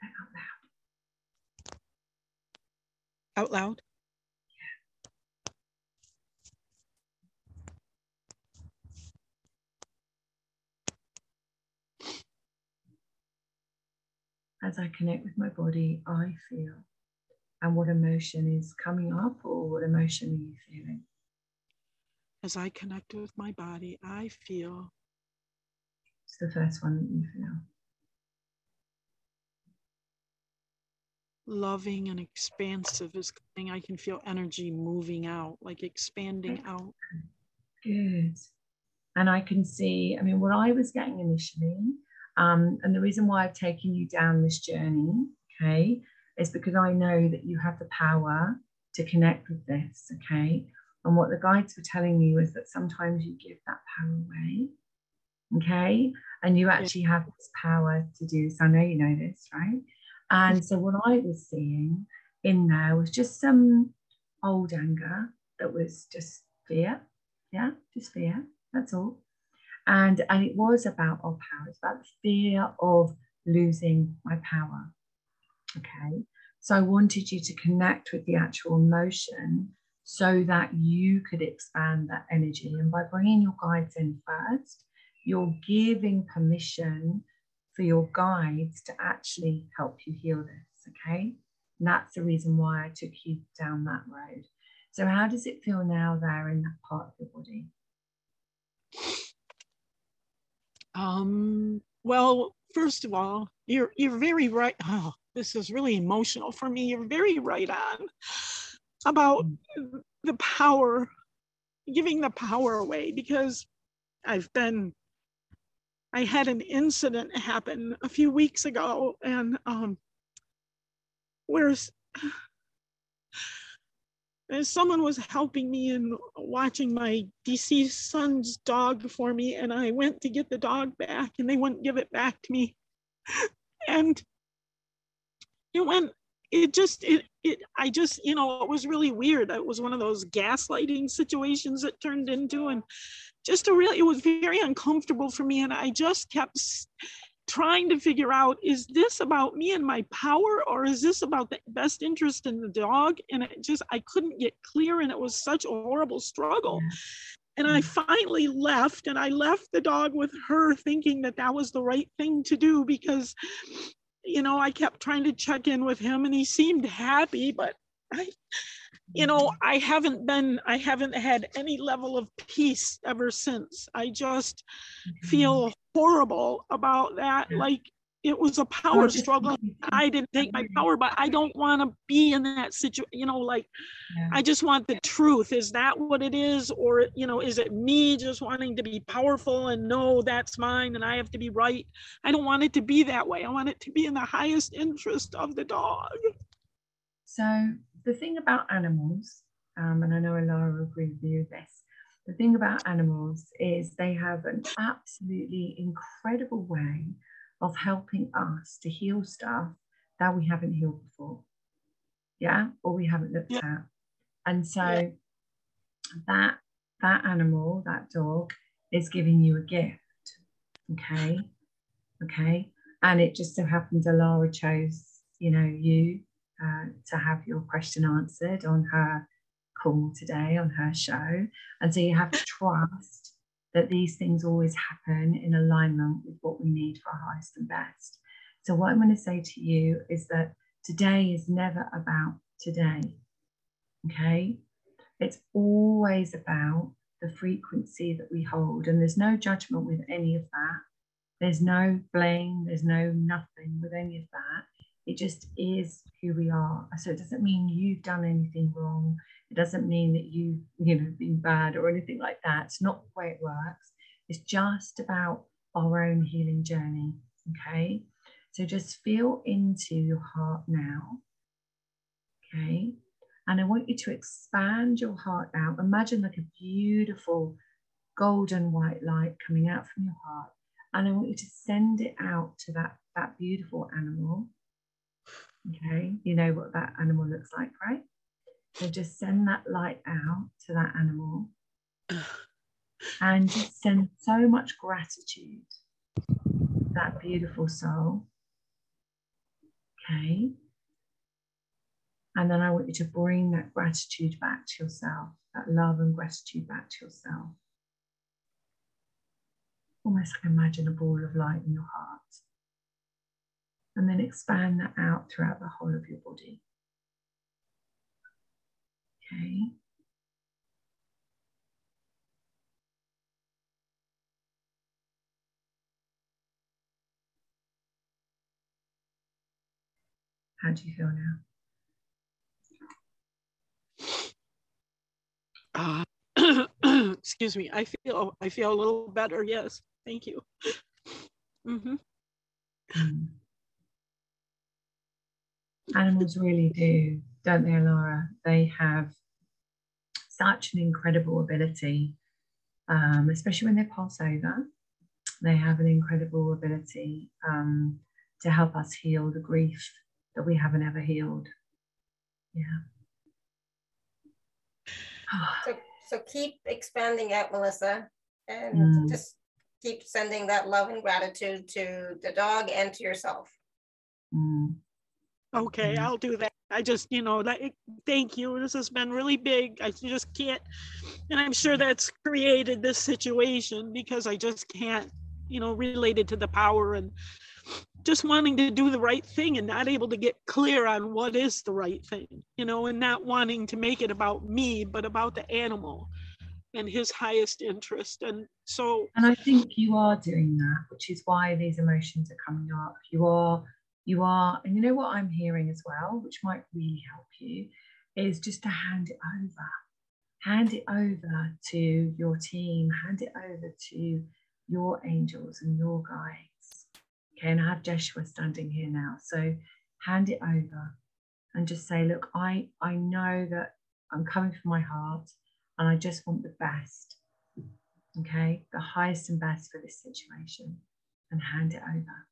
Speaker 2: Say out loud.
Speaker 4: Out loud?
Speaker 2: As I connect with my body, I feel. And what emotion is coming up, or what emotion are you feeling?
Speaker 4: As I connect with my body, I feel.
Speaker 2: It's the first one that you feel.
Speaker 4: Loving and expansive is coming. I can feel energy moving out, like expanding out.
Speaker 2: Good. And I can see, I mean, what I was getting initially, um, and the reason why I've taken you down this journey, okay, is because I know that you have the power to connect with this, okay? And what the guides were telling you is that sometimes you give that power away, okay? And you actually have this power to do this. I know you know this, right? And so what I was seeing in there was just some old anger that was just fear. Yeah, just fear. That's all. And, and it was about our power. It's about the fear of losing my power. Okay. So I wanted you to connect with the actual emotion so that you could expand that energy. And by bringing your guides in first, you're giving permission for your guides to actually help you heal this. Okay. And that's the reason why I took you down that road. So, how does it feel now there in that part of your body?
Speaker 4: Um, well, first of all, you're you're very right. Oh, this is really emotional for me. You're very right on about the power, giving the power away because I've been I had an incident happen a few weeks ago and um where someone was helping me and watching my deceased son's dog for me and I went to get the dog back and they wouldn't give it back to me. And it went it just it it I just you know it was really weird. It was one of those gaslighting situations it turned into and just a real, it was very uncomfortable for me and i just kept trying to figure out is this about me and my power or is this about the best interest in the dog? And it just i couldn't get clear and it was such a horrible struggle. And i mm. finally left and i left the dog with her thinking that that was the right thing to do because you know i kept trying to check in with him and he seemed happy but i you know i haven't been i haven't had any level of peace ever since. I just mm-hmm. feel horrible about that like it was a power struggle. i didn't take my power but i don't want to be in that situation you know like yeah. i just want the truth. Is that what it is? Or you know is it me just wanting to be powerful and no that's mine and i have to be right? I don't want it to be that way. I want it to be in the highest interest of the dog.
Speaker 2: So the thing about animals, um, and I know Alara will agree with you with this, the thing about animals is they have an absolutely incredible way of helping us to heal stuff that we haven't healed before. Yeah, or we haven't looked yeah. at. And so yeah. that that animal, that dog, is giving you a gift. Okay. Okay. And it just so happens Alara chose, you know, you uh, to have your question answered on her call today, on her show. And so you have to trust that these things always happen in alignment with what we need for our highest and best. So, what I'm going to say to you is that today is never about today. Okay? It's always about the frequency that we hold. And there's no judgment with any of that. There's no blame, there's no nothing with any of that. It just is who we are. So it doesn't mean you've done anything wrong. It doesn't mean that you've you know, been bad or anything like that. It's not the way it works. It's just about our own healing journey. Okay. So just feel into your heart now. Okay. And I want you to expand your heart out. Imagine like a beautiful golden white light coming out from your heart. And I want you to send it out to that, that beautiful animal Okay, you know what that animal looks like, right? So just send that light out to that animal and just send so much gratitude that beautiful soul. Okay. And then I want you to bring that gratitude back to yourself, that love and gratitude back to yourself. Almost like imagine a ball of light in your heart. And then expand that out throughout the whole of your body. Okay. How do you feel
Speaker 4: now? Uh, excuse me. I feel I feel a little better. Yes, thank you. Mm-hmm.
Speaker 2: Mm. Animals really do, don't they, Alara? They have such an incredible ability, um, especially when they pass over. They have an incredible ability um, to help us heal the grief that we haven't ever healed. Yeah.
Speaker 1: so, so keep expanding out, Melissa, and mm. just keep sending that love and gratitude to the dog and to yourself.
Speaker 2: Mm.
Speaker 4: Okay, mm. I'll do that. I just, you know, like, thank you. This has been really big. I just can't, and I'm sure that's created this situation because I just can't, you know, related to the power and just wanting to do the right thing and not able to get clear on what is the right thing, you know, and not wanting to make it about me, but about the animal and his highest interest. And so.
Speaker 2: And I think you are doing that, which is why these emotions are coming up. You are, you are, and you know what I'm hearing as well, which might really help you, is just to hand it over. Hand it over to your team, hand it over to your angels and your guides Okay, and I have Joshua standing here now. So hand it over and just say, look, I, I know that I'm coming from my heart and I just want the best. Okay, the highest and best for this situation and hand it over.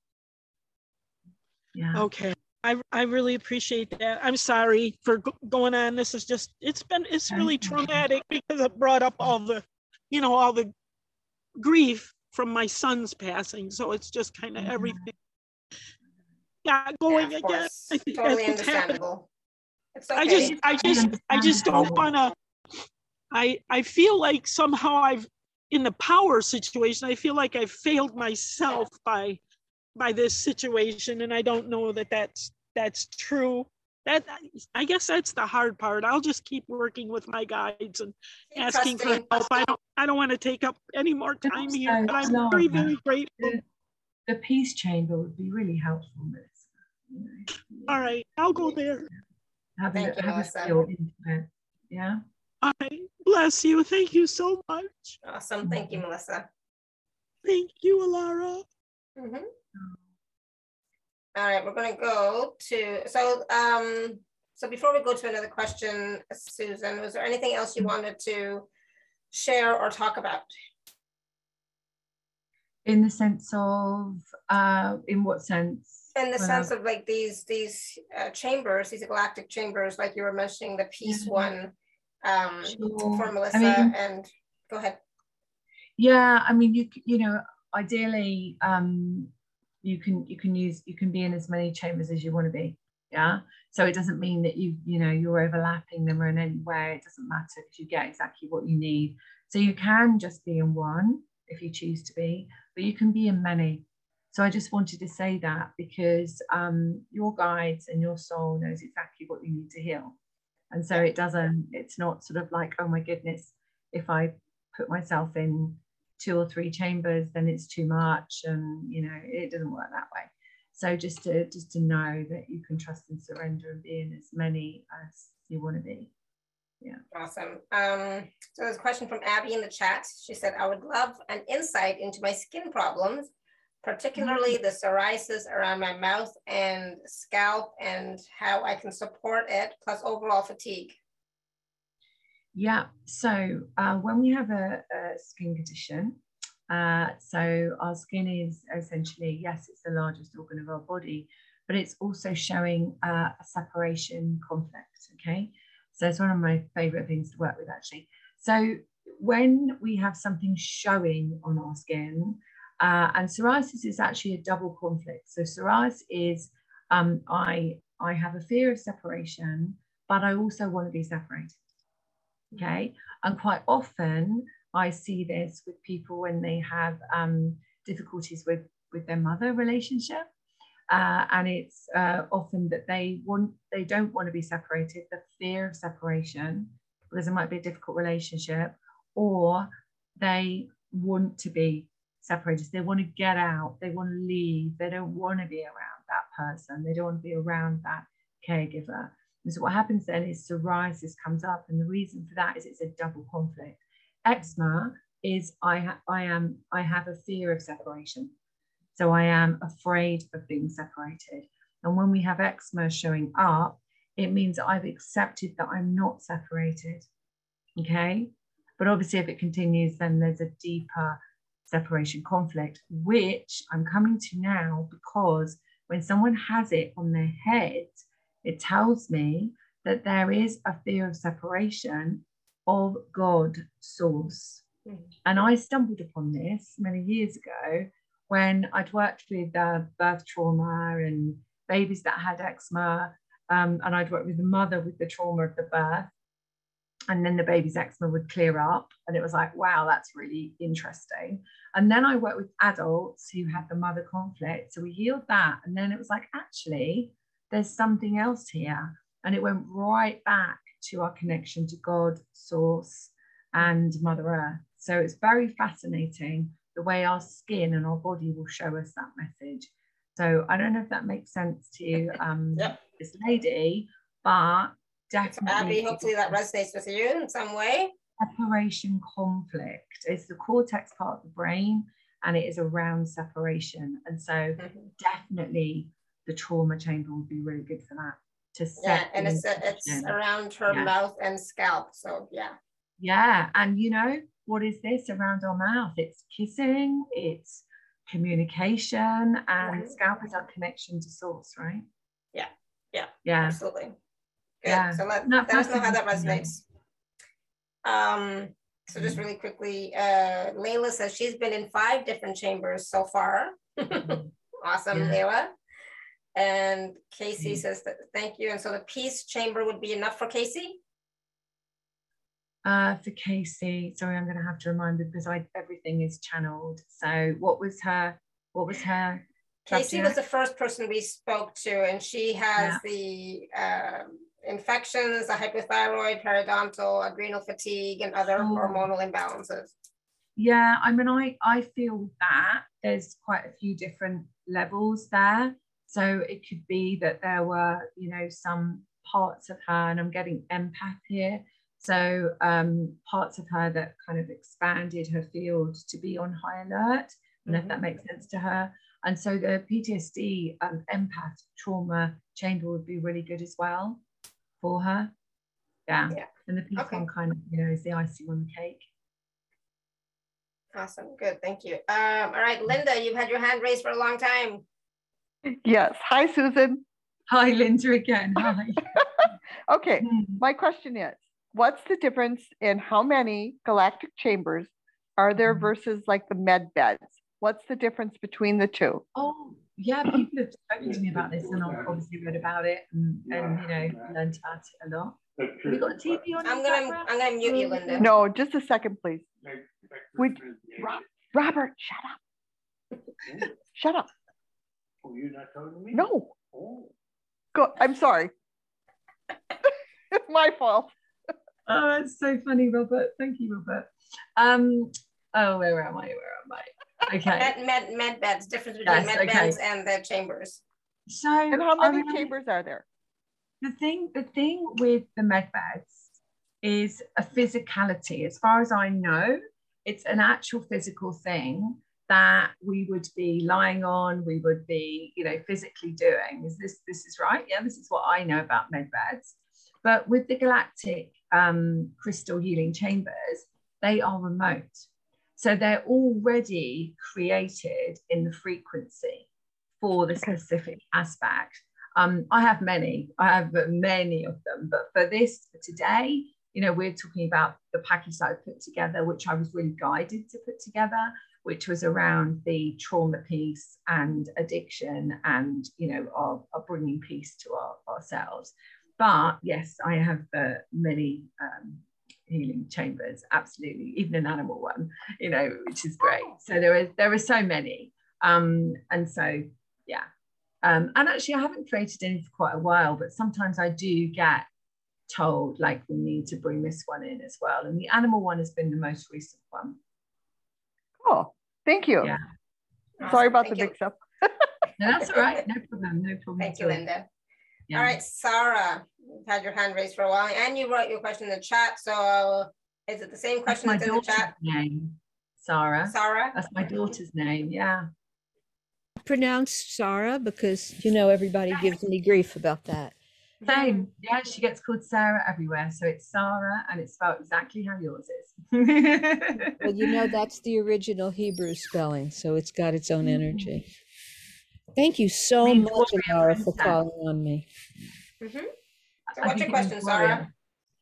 Speaker 4: Yeah. Okay. I, I really appreciate that. I'm sorry for going on. This is just, it's been, it's really traumatic because it brought up all the, you know, all the grief from my son's passing. So it's just kind of mm-hmm. everything got going yeah, again.
Speaker 1: I think totally understandable.
Speaker 4: Okay. I just, I just, I just don't want to. I, I feel like somehow I've, in the power situation, I feel like I've failed myself by, by this situation, and I don't know that that's that's true that I guess that's the hard part. I'll just keep working with my guides and keep asking for help. I don't I don't want to take up any more time here, but I'm no, very, very grateful.
Speaker 2: The, the, peace chamber would be really helpful with
Speaker 4: you know, All right, I'll go there.
Speaker 2: Have Thank a, you, have a feel into it. Yeah.
Speaker 4: All right. Bless you. Thank you so much.
Speaker 1: Awesome. Thank you, Melissa.
Speaker 4: Thank you, Alara.
Speaker 1: Mm -hmm. All right, we're going to go to, so, um, so before we go to another question, Susan, was there anything else you wanted to share or talk about?
Speaker 2: In the sense of, uh, in what sense?
Speaker 1: In the sense of like these these uh, chambers, these galactic chambers, like you were mentioning, the peace one um, sure. for Melissa. I mean, and go ahead.
Speaker 2: Yeah, I mean, you you know, ideally, um, you can you can use you can be in as many chambers as you want to be yeah? So it doesn't mean that you you know you're overlapping them or in any way it doesn't matter because you get exactly what you need. So you can just be in one if you choose to be but you can be in many. So i just wanted to say that because um, your guides and your soul knows exactly what you need to heal. And so it doesn't it's not sort of like oh my goodness if i put myself in two or three chambers, then it's too much, and you know it doesn't work that way. So just to just to know that you can trust and surrender and be in as many as you want to be. Yeah.
Speaker 1: Awesome. Um, so there's a question from Abby in the chat. She said, I would love an insight into my skin problems, particularly mm-hmm. the psoriasis around my mouth and scalp and how I can support it, plus overall fatigue.
Speaker 2: Yeah, so uh, when we have a, a skin condition, uh, so our skin is essentially, yes, it's the largest organ of our body, but it's also showing uh, a separation conflict. Okay. So it's one of my favorite things to work with actually. So when we have something showing on our skin, uh, and psoriasis is actually a double conflict. So psoriasis is um, I I have a fear of separation, but I also want to be separated. Okay, and quite often I see this with people when they have um, difficulties with with their mother relationship, uh, and it's uh, often that they want they don't want to be separated. The fear of separation because it might be a difficult relationship, or they want to be separated. They want to get out. They want to leave. They don't want to be around that person. They don't want to be around that caregiver. And so what happens then is psoriasis comes up, and the reason for that is it's a double conflict. Eczema is I ha- I am I have a fear of separation, so I am afraid of being separated. And when we have eczema showing up, it means I've accepted that I'm not separated. Okay, but obviously if it continues, then there's a deeper separation conflict, which I'm coming to now because when someone has it on their head, it tells me that there is a fear of separation of God source. Mm. And I stumbled upon this many years ago when I'd worked with uh, birth trauma and babies that had eczema. Um, and I'd worked with the mother with the trauma of the birth and then the baby's eczema would clear up and it was like wow that's really interesting and then i worked with adults who had the mother conflict so we healed that and then it was like actually there's something else here and it went right back to our connection to god source and mother earth so it's very fascinating the way our skin and our body will show us that message so i don't know if that makes sense to um, yep. this lady but definitely.
Speaker 1: Abby, hopefully that resonates with you in some way.
Speaker 2: Separation conflict is the cortex part of the brain and it is around separation. And so mm-hmm. definitely the trauma chamber would be really good for that. To set
Speaker 1: yeah, and it's, a, it's around her yeah. mouth and scalp. So yeah.
Speaker 2: Yeah. And you know, what is this around our mouth? It's kissing, it's communication, and right. scalp is our connection to source, right?
Speaker 1: Yeah. Yeah.
Speaker 2: Yeah.
Speaker 1: Absolutely. Good. Yeah. So let, let us know how that resonates. Um, so just really quickly, uh, Layla says she's been in five different chambers so far. awesome, yeah. Layla. And Casey mm. says that thank you. And so the peace chamber would be enough for Casey?
Speaker 2: Uh, for Casey, sorry, I'm going to have to remind her because I everything is channeled. So what was her? What was her?
Speaker 1: Casey was the first person we spoke to, and she has yeah. the um, infections, a hypothyroid, periodontal, adrenal fatigue, and other oh. hormonal imbalances.
Speaker 2: Yeah, I mean, I, I feel that there's quite a few different levels there. So it could be that there were, you know, some parts of her, and I'm getting empath here. So um, parts of her that kind of expanded her field to be on high alert, and mm-hmm. if that makes sense to her. And so the PTSD um, empath trauma chamber would be really good as well for her. Yeah. yeah. And the peace okay. one kind of, you know, is the icing on the cake.
Speaker 1: Awesome. Good. Thank you. Um, all right, Linda, you've had your hand raised for a long time.
Speaker 5: Yes. Hi, Susan.
Speaker 2: Hi, Linda again. Hi.
Speaker 5: okay. Hmm. My question is what's the difference in how many galactic chambers are there hmm. versus like the med beds? What's the difference between the two?
Speaker 2: Oh, yeah, people have spoken to me about this, and I've obviously read about it and, and you know learned about it a lot. Have you got a TV on?
Speaker 1: I'm gonna I'm gonna mute you, Linda.
Speaker 5: No, just a second, please. Would Rob, Robert, shut up. shut up.
Speaker 6: Oh, you're not talking to me?
Speaker 5: No. Oh. Go. I'm sorry. it's my fault.
Speaker 2: oh, that's so funny, Robert. Thank you, Robert. Um. Oh, where am I? Where am I? Okay.
Speaker 1: Med, med, med beds, difference between yes, med okay. beds and the chambers.
Speaker 2: So
Speaker 5: and how many um, chambers are there?
Speaker 2: The thing, the thing with the med beds is a physicality. As far as I know, it's an actual physical thing that we would be lying on, we would be, you know, physically doing. Is this this is right? Yeah, this is what I know about med beds. But with the galactic um, crystal healing chambers, they are remote. So they're already created in the frequency for the specific aspect. Um, I have many, I have many of them, but for this for today, you know, we're talking about the package that I put together, which I was really guided to put together, which was around the trauma piece and addiction and, you know, our, our bringing peace to our, ourselves. But yes, I have uh, many um, healing chambers, absolutely, even an animal one, you know, which is great. So there are there are so many, um, and so yeah. Um, and actually, I haven't created any for quite a while, but sometimes I do get told like we need to bring this one in as well. And the animal one has been the most recent one.
Speaker 5: Cool. Thank you.
Speaker 2: Yeah.
Speaker 5: Sorry about
Speaker 1: Thank
Speaker 5: the
Speaker 1: you.
Speaker 5: mix up.
Speaker 2: No, that's all right. No problem. No problem.
Speaker 1: Thank you. Linda.
Speaker 2: Yeah.
Speaker 1: All right, Sarah, you've had your hand raised for a while and you wrote your question in the chat. So is it the same
Speaker 2: That's
Speaker 1: question
Speaker 2: my
Speaker 1: that's in the
Speaker 2: daughter's
Speaker 1: chat?
Speaker 2: name, Sarah.
Speaker 1: Sarah?
Speaker 2: That's my daughter's name. Yeah.
Speaker 7: pronounced Sarah because you know everybody gives me grief about that.
Speaker 2: Same. Yeah, she gets called Sarah everywhere. So it's Sarah and it's spelled exactly how yours is.
Speaker 7: Well, you know that's the original Hebrew spelling, so it's got its own energy. Thank you so
Speaker 2: Means
Speaker 7: much,
Speaker 2: warrior
Speaker 7: Alara, for calling on me.
Speaker 1: Mhm. So
Speaker 2: I
Speaker 1: what's your question, Sarah?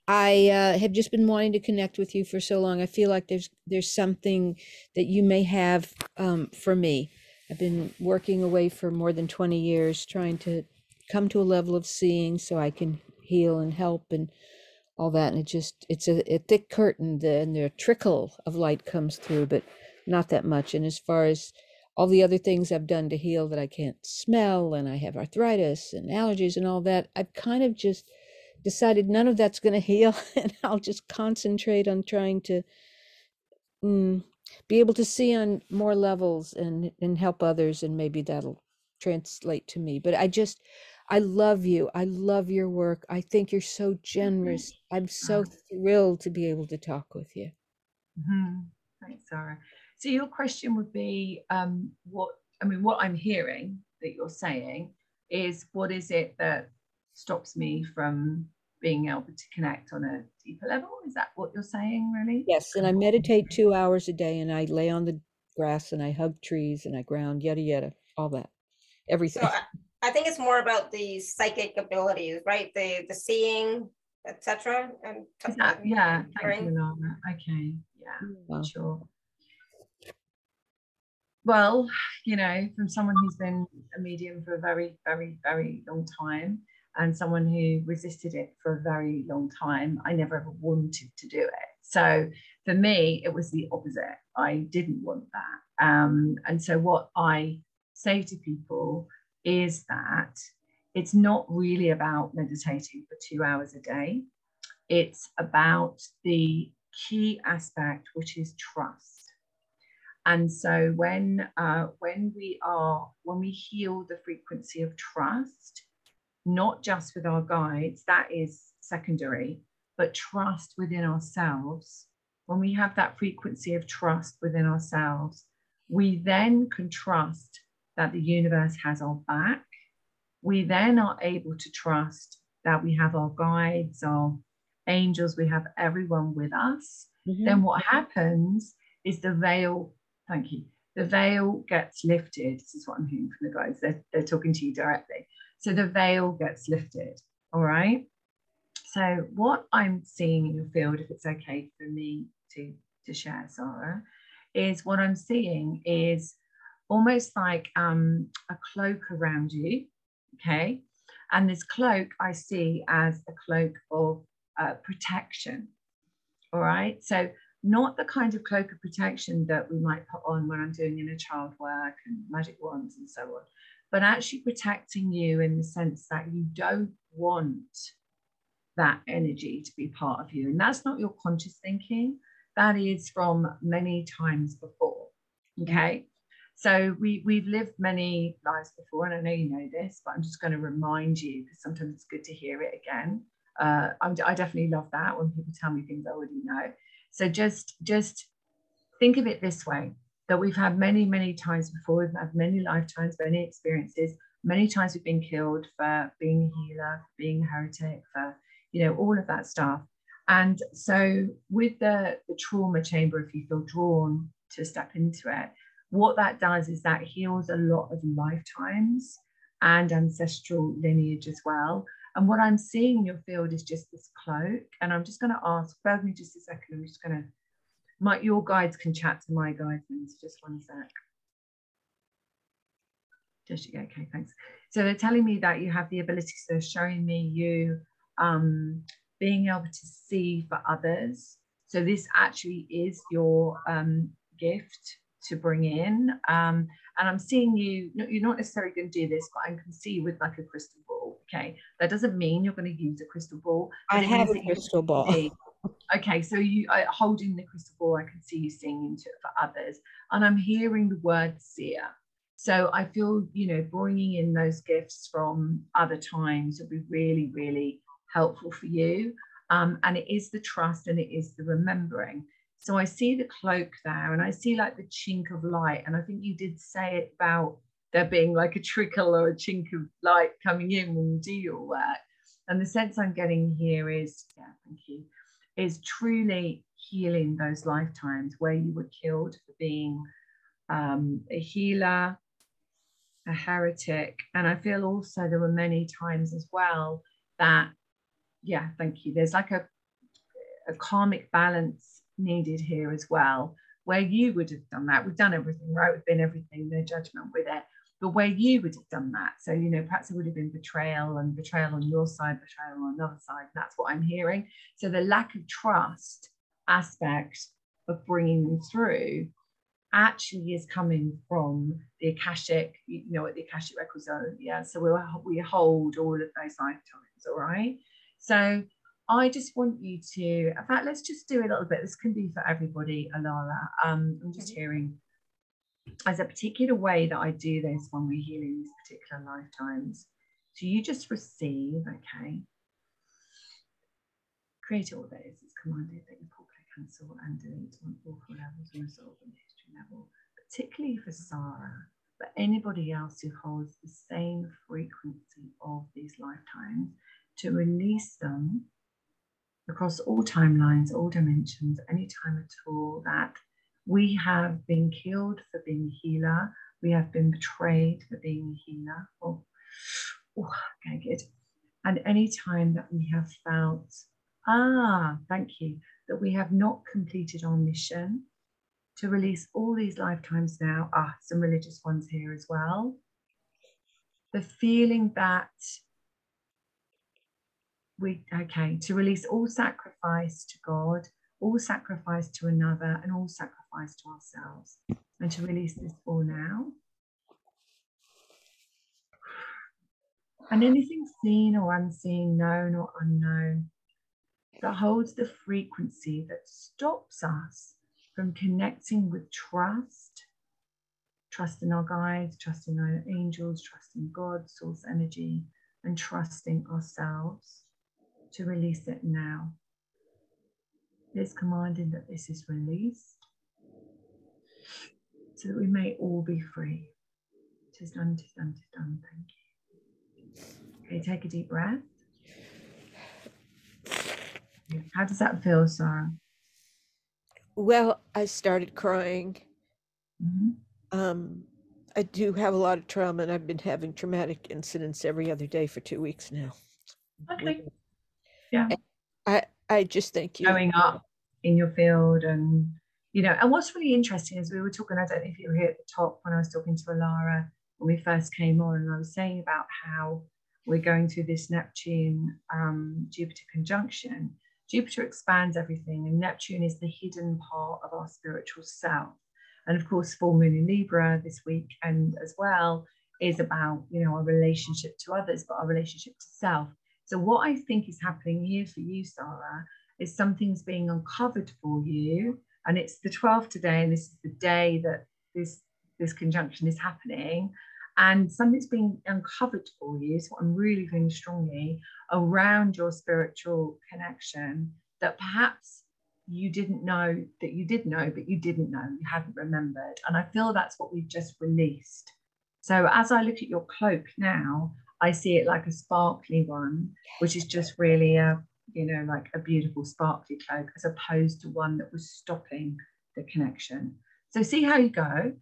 Speaker 7: I uh, have just been wanting to connect with you for so long. I feel like there's there's something that you may have um, for me. I've been working away for more than 20 years, trying to come to a level of seeing so I can heal and help and all that. And it just it's a, a thick curtain, the, and the trickle of light comes through, but not that much. And as far as all the other things I've done to heal that I can't smell, and I have arthritis and allergies and all that, I've kind of just decided none of that's going to heal and I'll just concentrate on trying to mm, be able to see on more levels and and help others and maybe that'll translate to me but I just I love you I love your work I think you're so generous I'm so thrilled to be able to talk with you
Speaker 2: Mhm. Thanks, Sarah. So your question would be, um, what I mean, what I'm hearing that you're saying is, what is it that stops me from being able to connect on a deeper level? Is that what you're saying, really?
Speaker 7: yes and I meditate 2 hours a day and I lay on the grass and I hug trees and I ground yada yada all that
Speaker 1: So
Speaker 7: everything
Speaker 1: I, I think it's more about the psychic abilities, right? The the seeing, etc. And
Speaker 2: Is that, yeah, thank you, Alara. Okay, yeah.
Speaker 7: Wow.
Speaker 2: Sure. Well, you know, from someone who's been a medium for a very, very, very long time and someone who resisted it for a very long time, I never ever wanted to do it. So for me, it was the opposite. I didn't want that. Um, and so what I say to people is that it's not really about meditating for two hours a day. It's about the key aspect, which is trust. And so when uh, when we are when we heal the frequency of trust, not just with our guides, that is secondary, but trust within ourselves. When we have that frequency of trust within ourselves, we then can trust that the universe has our back. We then are able to trust that we have our guides, our angels, we have everyone with us
Speaker 7: Mhm.
Speaker 2: then what happens is the veil, thank you, the veil gets lifted. This is what I'm hearing from the guys. They're, they're talking to you directly. So the veil gets lifted. All right. So what I'm seeing in your field, if it's okay for me to, to share, Sarah, is what I'm seeing is almost like um, a cloak around you. Okay. And this cloak I see as a cloak of uh, protection. All right. So not the kind of cloak of protection that we might put on when I'm doing inner child work and magic wands and so on, but actually protecting you in the sense that you don't want that energy to be part of you. And that's not your conscious thinking. That is from many times before. Okay. So we, we've lived many lives before, and I know you know this, but I'm just going to remind you because sometimes it's good to hear it again. Uh, I definitely love that when people tell me things I already know. So just just think of it this way: that we've had many many times before. We've had many lifetimes, many experiences. Many times we've been killed for being a healer, for being a heretic, for you know all of that stuff. And so with the the trauma chamber, if you feel drawn to step into it, what that does is that heals a lot of lifetimes and ancestral lineage as well. And what I'm seeing in your field is just this cloak. And I'm just going to ask, bear with me just a second. I'm just going to, my, your guides can chat to my guides. Just one sec. Just, yeah, okay, thanks. So they're telling me that you have the ability, so they're showing me you um, being able to see for others. So this actually is your um, gift to bring in. Um, and I'm seeing you, you're not necessarily going to do this, but I can see you with like a crystal ball. Okay. That doesn't mean you're going to use a crystal ball.
Speaker 7: I have a crystal ball.
Speaker 2: Okay. So you uh, holding the crystal ball, I can see you seeing into it for others. And I'm hearing the word seer. So I feel, you know, bringing in those gifts from other times will be really, really helpful for you. Um, and it is the trust and it is the remembering. So I see the cloak there and I see like the chink of light. And I think you did say it about there being like a trickle or a chink of light coming in when you do your work. And the sense I'm getting here is, yeah, thank you, is truly healing those lifetimes where you were killed for being um, a healer, a heretic. And I feel also there were many times as well that, yeah, thank you. There's like a, a karmic balance needed here as well, where you would have done that. We've done everything, right? We've been everything, no judgment with it. But where you would have done that. So, you know, perhaps it would have been betrayal and betrayal on your side, betrayal on another side. That's what I'm hearing. So the lack of trust aspect of bringing them through actually is coming from the Akashic, you know, what the Akashic records are. Yeah. So we, we hold all of those lifetimes. All right. So I just want you to, in fact, let's just do a little bit. This can be for everybody, Alara. Um, I'm just hearing as a particular way that I do this when we're healing these particular lifetimes. So you just receive, okay? Create all this. It's commanded that you pull, click, cancel, and delete on all four levels and resolve on the history level, particularly for Sarah, but anybody else who holds the same frequency of these lifetimes to release them across all timelines, all dimensions, any time at all, that we have been killed for being a healer, we have been betrayed for being a healer. Oh, oh okay, good. And any time that we have felt, ah, thank you, that we have not completed our mission to release all these lifetimes now, ah, some religious ones here as well. The feeling that we okay to release all sacrifice to God, all sacrifice to another, and all sacrifice to ourselves, and to release this all now. And anything seen or unseen, known or unknown, that holds the frequency that stops us from connecting with trust, trust in our guides, trust in our angels, trust in God, source energy, and trusting ourselves to release it now. It's commanding that this is released so that we may all be free. Tis done, tis done, tis done. Thank you. Okay, take a deep breath. How does that feel, Sarah?
Speaker 7: Well, I started crying. Mm-hmm. Um, I do have a lot of trauma, and I've been having traumatic incidents every other day for two weeks now.
Speaker 2: Okay yeah.
Speaker 7: I i just think you.
Speaker 2: Going up in your field and you know and what's really interesting is we were talking i don't know if you were here at the top when i was talking to alara when we first came on and i was saying about how we're going through this neptune um, jupiter conjunction. Jupiter expands everything and neptune is the hidden part of our spiritual self. And of course full moon in libra this week and as well is about you know our relationship to others but our relationship to self so, what I think is happening here for you, Sarah, is something's being uncovered for you. And it's the 12th today, and this is the day that this, this conjunction is happening. And something's being uncovered for you. So, I'm really feeling strongly around your spiritual connection that perhaps you didn't know that you did know, but you didn't know, you hadn't remembered. And I feel that's what we've just released. So, as I look at your cloak now, I see it like a sparkly one, which is just really a, you know, like a beautiful sparkly cloak, as opposed to one that was stopping the connection. So see how you go.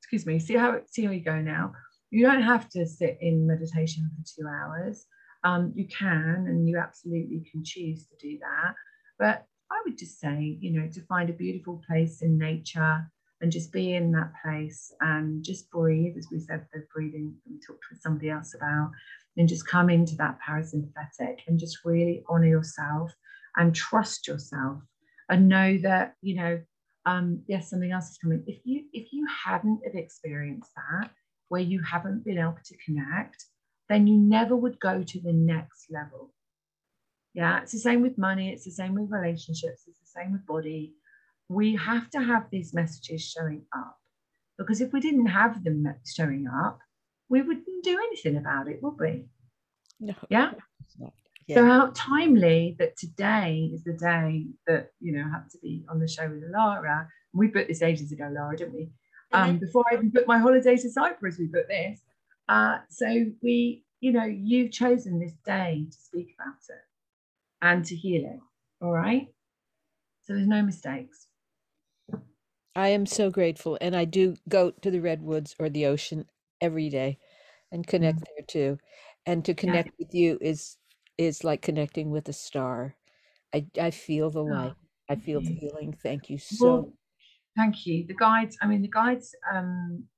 Speaker 2: excuse me, see how see how you go now. You don't have to sit in meditation for two hours. Um, you can, and you absolutely can choose to do that. But I would just say, you know, to find a beautiful place in nature and just be in that place and just breathe, as we said, the breathing we talked with somebody else about, and just come into that parasympathetic and just really honor yourself and trust yourself and know that, you know, um, yes, something else is coming. If you if you hadn't have experienced that, where you haven't been able to connect, then you never would go to the next level. Yeah, it's the same with money, it's the same with relationships, it's the same with body. We have to have these messages showing up because if we didn't have them showing up, we wouldn't do anything about it, would we?
Speaker 7: No.
Speaker 2: Yeah.
Speaker 7: Yeah.
Speaker 2: So how timely that today is the day that you know I had to be on the show with Alara. We booked this ages ago, Alara, didn't we? Um, before I even booked my holiday to Cyprus, we booked this. Uh, so we, you know, you've chosen this day to speak about it and to heal it. All right. So there's no mistakes.
Speaker 7: I am so grateful. And I do go to the redwoods or the ocean every day and connect there too. And to connect with you is is like connecting with a star. I, I feel the light. I feel the healing. Thank you so
Speaker 2: Well, thank you. The guides, I mean, the guides, um,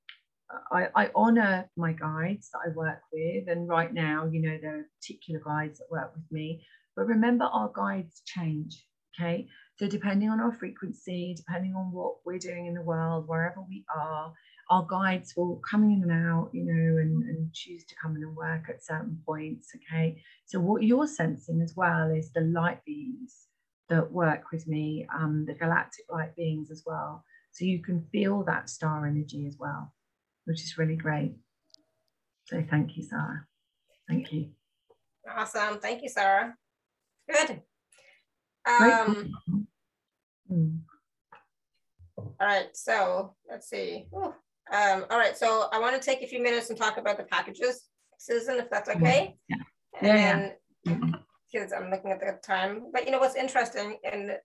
Speaker 2: I, I honor my guides that I work with. And right now, you know, there are particular guides that work with me. But remember, our guides change. Okay. So, depending on our frequency, depending on what we're doing in the world, wherever we are, our guides will come in and out, you know, and, and choose to come in and work at certain points. Okay. So, what you're sensing as well is the light beings that work with me, um, the galactic light beings as well. So, you can feel that star energy as well, which is really great. So, thank you, Sarah. Thank you.
Speaker 1: Awesome. Thank you, Sarah. Good. Um,
Speaker 2: Hmm.
Speaker 1: all right, so let's see. Um, all right, so I want to take a few minutes and talk about the packages, Susan, if that's okay.
Speaker 2: Yeah.
Speaker 1: And
Speaker 2: Yeah, yeah. Mhm.
Speaker 1: because I'm looking at the time, but you know what's interesting, and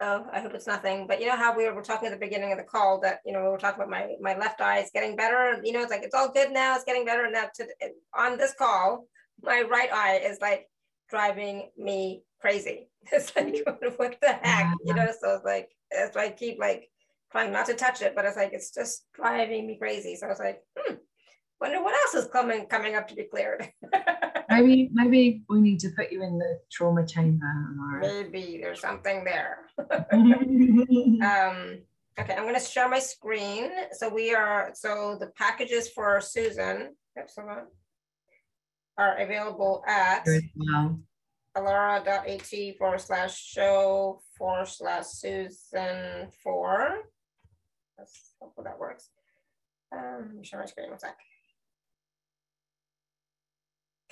Speaker 1: oh, I hope it's nothing, but you know how we were, were talking at the beginning of the call that, you know, we were talking about my, my left eye is getting better, you know, it's like, it's all good now, it's getting better, and now to, on this call, my right eye is like driving me crazy. It's like, what the heck, you know, so it's like, it's like, keep like trying not to touch it, but it's like, it's just driving me crazy. So I was like, hmm, wonder what else is coming, coming up to be cleared.
Speaker 2: Maybe, maybe we need to put you in the trauma chamber, Alara.
Speaker 1: Maybe there's something there. Um, okay, I'm gonna share my screen. So we are, so the packages for Susan, oops, hold on, are available at
Speaker 2: well,
Speaker 1: alara.at forward slash show forward slash Susan four. Let's hope that works. Um, share my screen one sec.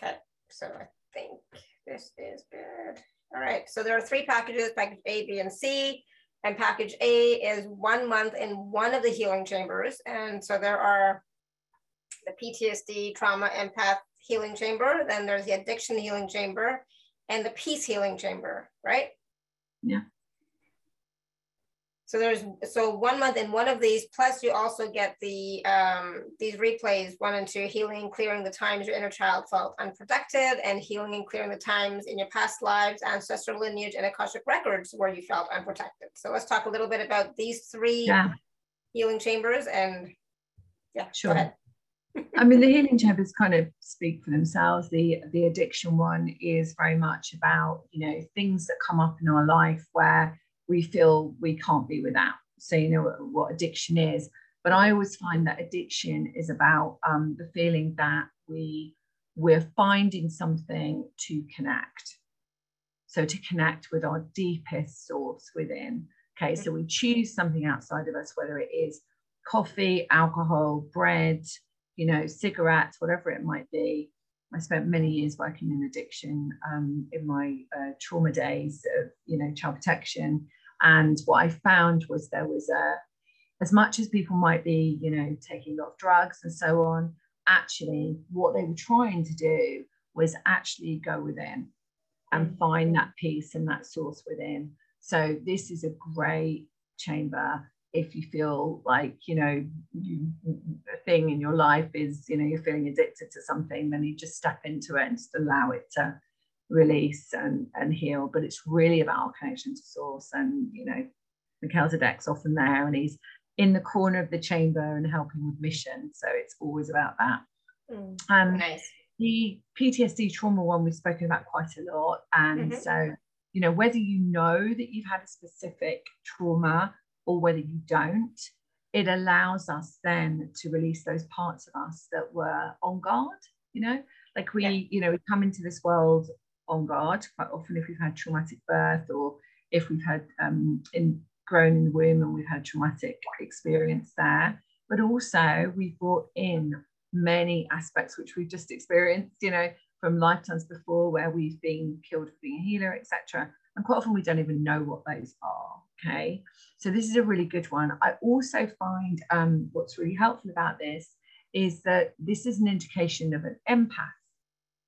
Speaker 1: Okay, so I think this is good. All right, so there are three packages, package A, B, and C. And package A is one month in one of the healing chambers. And so there are the PTSD, trauma, empath healing chamber. Then there's the addiction healing chamber and the peace healing chamber, right?
Speaker 2: Yeah.
Speaker 1: So there's so one month in one of these, plus you also get the um, these replays, one and two, healing, clearing the times your inner child felt unprotected, and healing and clearing the times in your past lives, ancestral lineage, and Akashic records where you felt unprotected. So let's talk a little bit about these three
Speaker 2: Yeah,
Speaker 1: healing chambers and yeah,
Speaker 2: Sure. I mean, the healing chambers kind of speak for themselves. The the addiction one is very much about you know things that come up in our life where we feel we can't be without. So you know what, what addiction is. But I always find that addiction is about um, the feeling that we we're finding something to connect. So to connect with our deepest source within. Okay, so we choose something outside of us, whether it is coffee, alcohol, bread, you know, cigarettes, whatever it might be. I spent many years working in addiction um, in my uh, trauma days of, you know, child protection. And what I found was there was a, as much as people might be, you know, taking a lot of drugs and so on, actually, what they were trying to do was actually go within and find that peace and that source within. So this is a great chamber if you feel like you know you, a thing in your life is you know you're feeling addicted to something then you just step into it and just allow it to release and and heal but it's really about our connection to source and you know Melchizedek's often there and he's in the corner of the chamber and helping with mission so it's always about that
Speaker 1: Mm,
Speaker 2: um
Speaker 1: nice.
Speaker 2: the PTSD trauma one we've spoken about quite a lot. And
Speaker 1: Mhm.
Speaker 2: so, you know, whether you know that you've had a specific trauma or whether you don't, it allows us then to release those parts of us that were on guard, you know, like we,
Speaker 1: Yeah.
Speaker 2: you know, we come into this world on guard quite often if we've had traumatic birth or if we've had um, in grown in the womb and we've had traumatic experience there. But also we've brought in many aspects which we've just experienced, you know, from lifetimes before where we've been killed for being a healer, etc. And quite often we don't even know what those are. Okay. So this is a really good one. I also find um, what's really helpful about this is that this is an indication of an empath.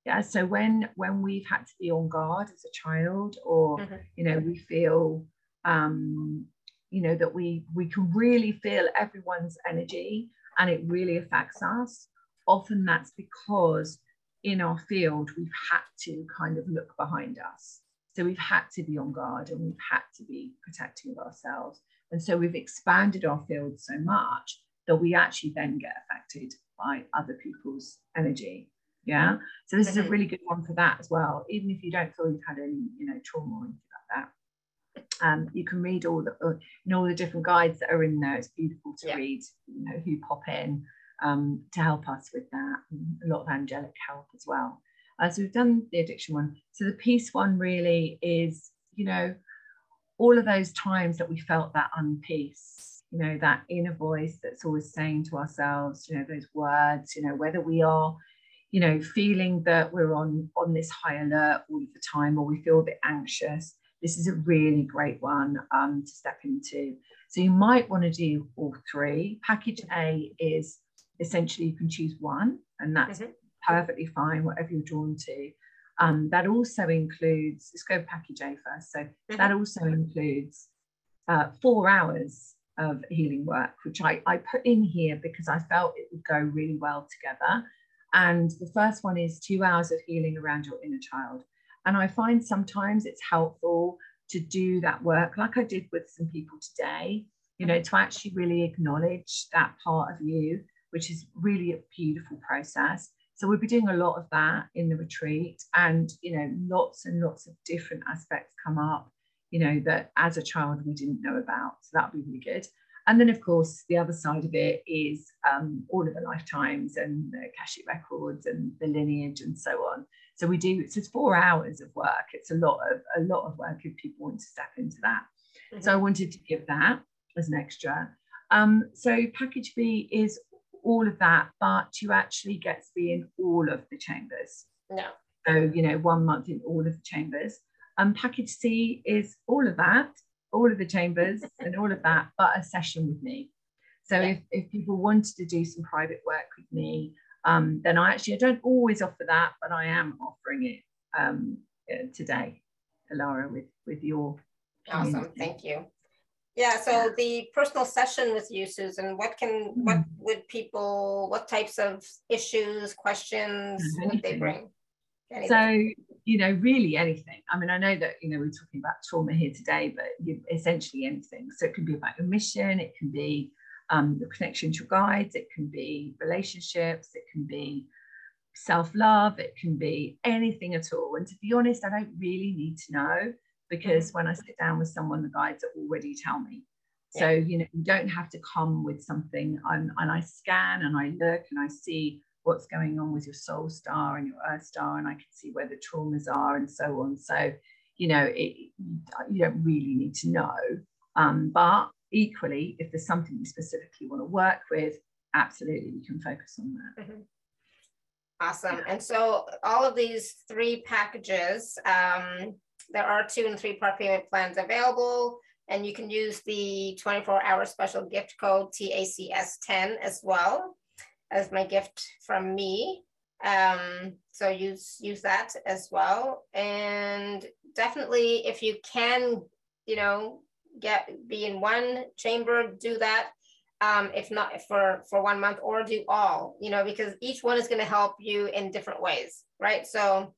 Speaker 2: Yeah. So when when we've had to be on guard as a child, or
Speaker 1: Mhm.
Speaker 2: you know, we feel um, you know, that we we can really feel everyone's energy and it really affects us. Often that's because in our field we've had to kind of look behind us. So we've had to be on guard and we've had to be protecting of ourselves. And so we've expanded our field so much that we actually then get affected by other people's energy. Yeah. So this is a
Speaker 1: Mhm.
Speaker 2: really good one for that as well. Even if you don't feel you've had any, you know, trauma or anything like that. Um, you can read all the uh, you know all the different guides that are in there. It's beautiful to
Speaker 1: Yeah.
Speaker 2: read, you know, who pop in um, to help us with that. And a lot of angelic help as well. Uh, so we've done the addiction one. So the peace one really is, you know, all of those times that we felt that unpeace, you know, that inner voice that's always saying to ourselves, you know, those words, you know, whether we are, you know, feeling that we're on on this high alert all of the time, or we feel a bit anxious. This is a really great one um, to step into. So you might want to do all three. Package A is essentially you can choose one, and that's
Speaker 1: Mhm.
Speaker 2: Perfectly fine, whatever you're drawn to. Um, that also includes, let's go package A first. So that also includes uh, four hours of healing work, which I, I put in here because I felt it would go really well together. And the first one is two hours of healing around your inner child. And I find sometimes it's helpful to do that work, like I did with some people today, you know, to actually really acknowledge that part of you, which is really a beautiful process. So we'll be doing a lot of that in the retreat, and you know, lots and lots of different aspects come up, you know, that as a child we didn't know about. So that'll be really good. And then, of course, the other side of it is um, all of the lifetimes and the Akashic records and the lineage and so on. So we do. So it's four hours of work. It's a lot of a lot of work if people want to step into that. So I wanted to give that as an extra. Um, so package B is all of that, but you actually get to be in all of the chambers.
Speaker 1: No.
Speaker 2: So, you know, one month in all of the chambers. Um, package C is all of that, all of the chambers and all of that, but a session with me. So
Speaker 1: Yeah.
Speaker 2: if, if people wanted to do some private work with me, um, then I actually I don't always offer that, but I am offering it um, uh, today, Alara, with with your
Speaker 1: Awesome,
Speaker 2: community.
Speaker 1: thank you. Yeah, so the personal session with you, Susan, what can, what
Speaker 2: Hmm.
Speaker 1: would people, what types of issues, questions would they bring? Anything.
Speaker 2: So, you know, really anything. I mean, I know that, you know, we're talking about trauma here today, but you, essentially anything. So it can be about your mission, it can be um, the connection to your guides, it can be relationships, it can be self love, it can be anything at all. And to be honest, I don't really need to know because when I sit down with someone, the guides already tell me. So, you know, you don't have to come with something and, and I scan and I look and I see what's going on with your soul star and your earth star and I can see where the traumas are and so on. So, you know, it, you don't really need to know. Um, but equally, if there's something you specifically want to work with, absolutely, we can focus on that.
Speaker 1: Awesome. And so all of these three packages, um, there are two and three part payment plans available. And you can use the 24 hour special gift code TACS10 as well as my gift from me. Um, so use use that as well. And definitely if you can, you know, get be in one chamber, do that. Um, if not for for one month, or do all, you know, because each one is going to help you in different ways, right? So,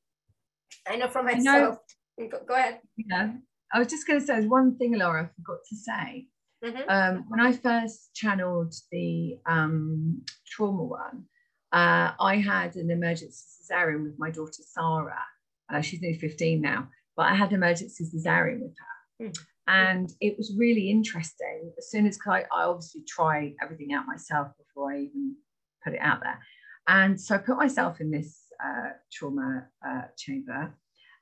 Speaker 1: I know for myself. Go, go, ahead.
Speaker 2: Yeah, I was just going to say one thing, Alara, I forgot to say. Mm-hmm. Um, when I first channeled the um, trauma one, uh, I had an emergency cesarean with my daughter Sarah. Uh, she's nearly 15 now, but I had an emergency cesarean with her. Mm. And it was really interesting. As soon as I, I obviously try everything out myself before I even put it out there. And so I put myself in this uh, trauma uh, chamber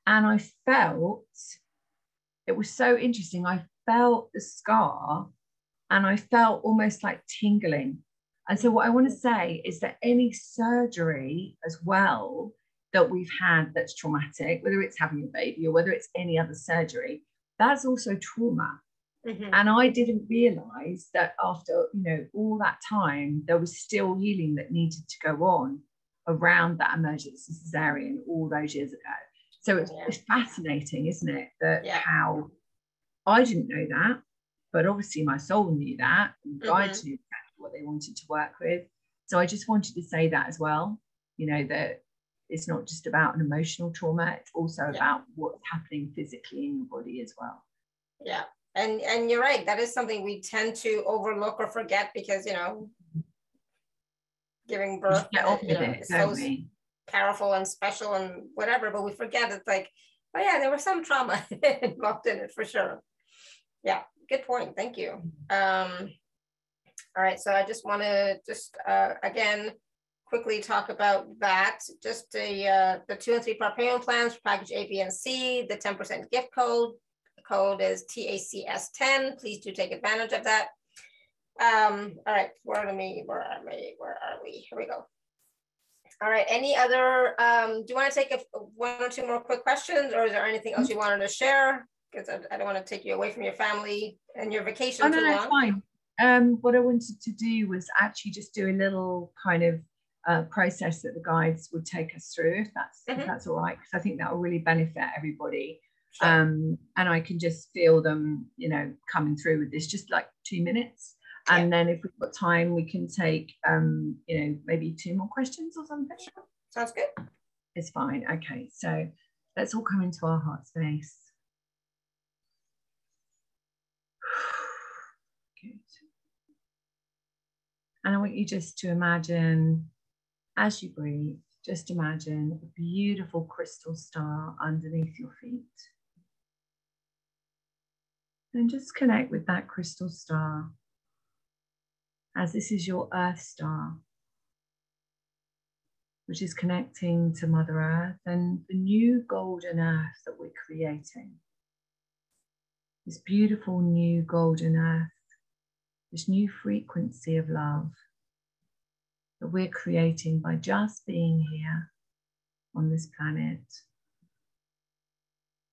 Speaker 2: and I felt it was so interesting. I felt the scar and I felt almost like tingling and so, what I want to say is that any surgery as well that we've had that's traumatic, whether it's having a baby or whether it's any other surgery, that's also trauma. Mm-hmm. And I didn't realize that after you know all that time, there was still healing that needed to go on around that emergency cesarean all those years ago. So it's, yeah. it's fascinating, isn't it? That yeah. how I didn't know that, but obviously my soul knew that, and mm-hmm. knew what they wanted to work with. So I just wanted to say that as well, you know, that it's not just about an emotional trauma, it's also yeah. about what's happening physically in your body as well.
Speaker 1: Yeah. And and you're right, that is something we tend to overlook or forget because you know giving birth you know, it, is so we? Powerful and special and whatever, but we forget it's like, oh yeah, there was some trauma involved in it for sure. Yeah, good point. Thank you. Um, all right, so I just want to just uh, again quickly talk about that. Just the uh, the two and three part payment plans for package A, B, and C. The 10% gift code. The code is TACS10. Please do take advantage of that. Um, all right, where are we? Where are we? Where are we? Here we go. All right, any other, um, do you want to take a, one or two more quick questions or is there anything else you wanted to share? Because I, I, don't want to take you away from your family and your vacation
Speaker 2: oh, no, no, fine um, what I wanted to do was actually just do a little kind of uh, process that the guides would take us through, if that's mm-hmm. if that's all right, because I think that will really benefit everybody. Sure. Um, and I can just feel them, you know, coming through with this, just like two minutes. And yeah. then if we've got time, we can take, um, you know, maybe two more questions or something.
Speaker 1: Sure. Sounds good.
Speaker 2: It's fine. Okay, so let's all come into our heart space. And I want you just to imagine, as you breathe, just imagine a beautiful crystal star underneath your feet. And just connect with that crystal star as this is your earth star, which is connecting to Mother Earth and the new golden earth that we're creating. This beautiful new golden earth this new frequency of love that we're creating by just being here on this planet.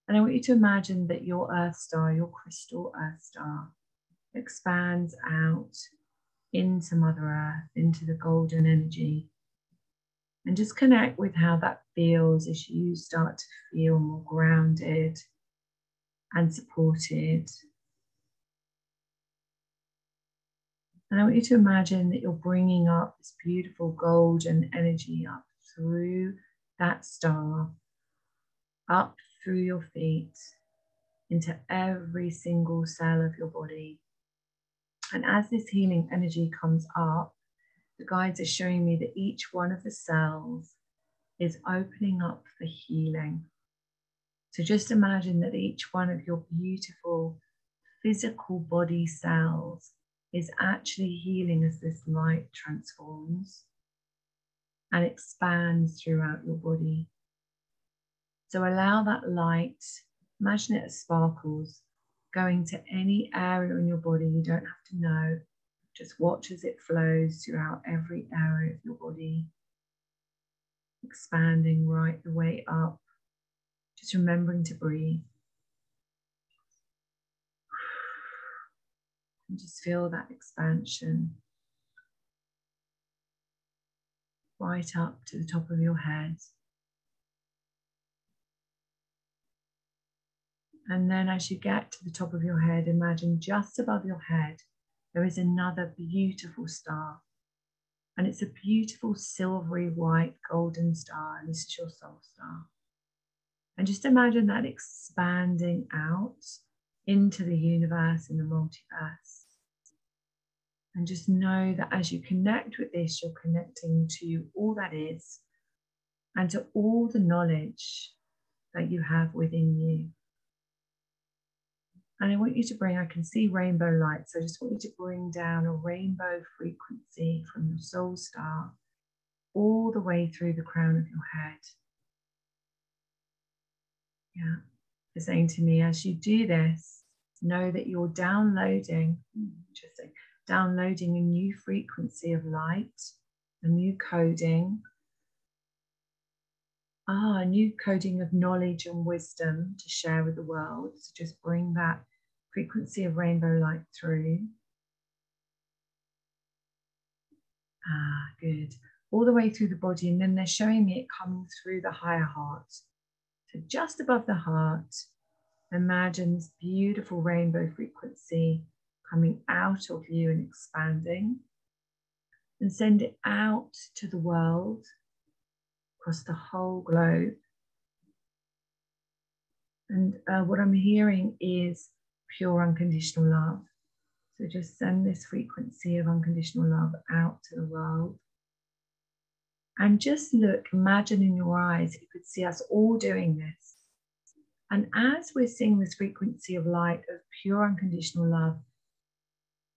Speaker 2: And I want you to imagine that your Earth star, your crystal Earth star, expands out into Mother Earth, into the golden energy. And just connect with how that feels as you start to feel more grounded and supported And I want you to imagine that you're bringing up this beautiful golden energy up through that star, up through your feet, into every single cell of your body. And as this healing energy comes up, the guides are showing me that each one of the cells is opening up for healing. So just imagine that each one of your beautiful physical body cells is actually healing as this light transforms and expands throughout your body. So allow that light, imagine it as sparkles, going to any area in your body you don't have to know. Just watch as it flows throughout every area of your body, expanding right the way up. Just remembering to breathe. And just feel that expansion right up to the top of your head. And then as you get to the top of your head, imagine just above your head, there is another beautiful star. And it's a beautiful silvery white golden star. And this is your soul star. And just imagine that expanding out into the universe and the multiverse. And just know that as you connect with this, you're connecting to all that is and to all the knowledge that you have within you. And I want you to bring, I can see rainbow light. So I just want you to bring down a rainbow frequency from your soul star all the way through the crown of your head. Yeah. They're saying to me, as you do this, know that you're downloading, interesting, downloading a new frequency of light, a new coding. Ah, a new coding of knowledge and wisdom to share with the world. So just bring that frequency of rainbow light through. Ah, good. All the way through the body, and then they're showing me it coming through the higher heart. So just above the heart, imagine this beautiful rainbow frequency coming out of you and expanding. And send it out to the world, across the whole globe. And uh, what I'm hearing is pure unconditional love. So just send this frequency of unconditional love out to the world. And just look, imagine in your eyes, you could see us all doing this. And as we're seeing this frequency of light, of pure unconditional love,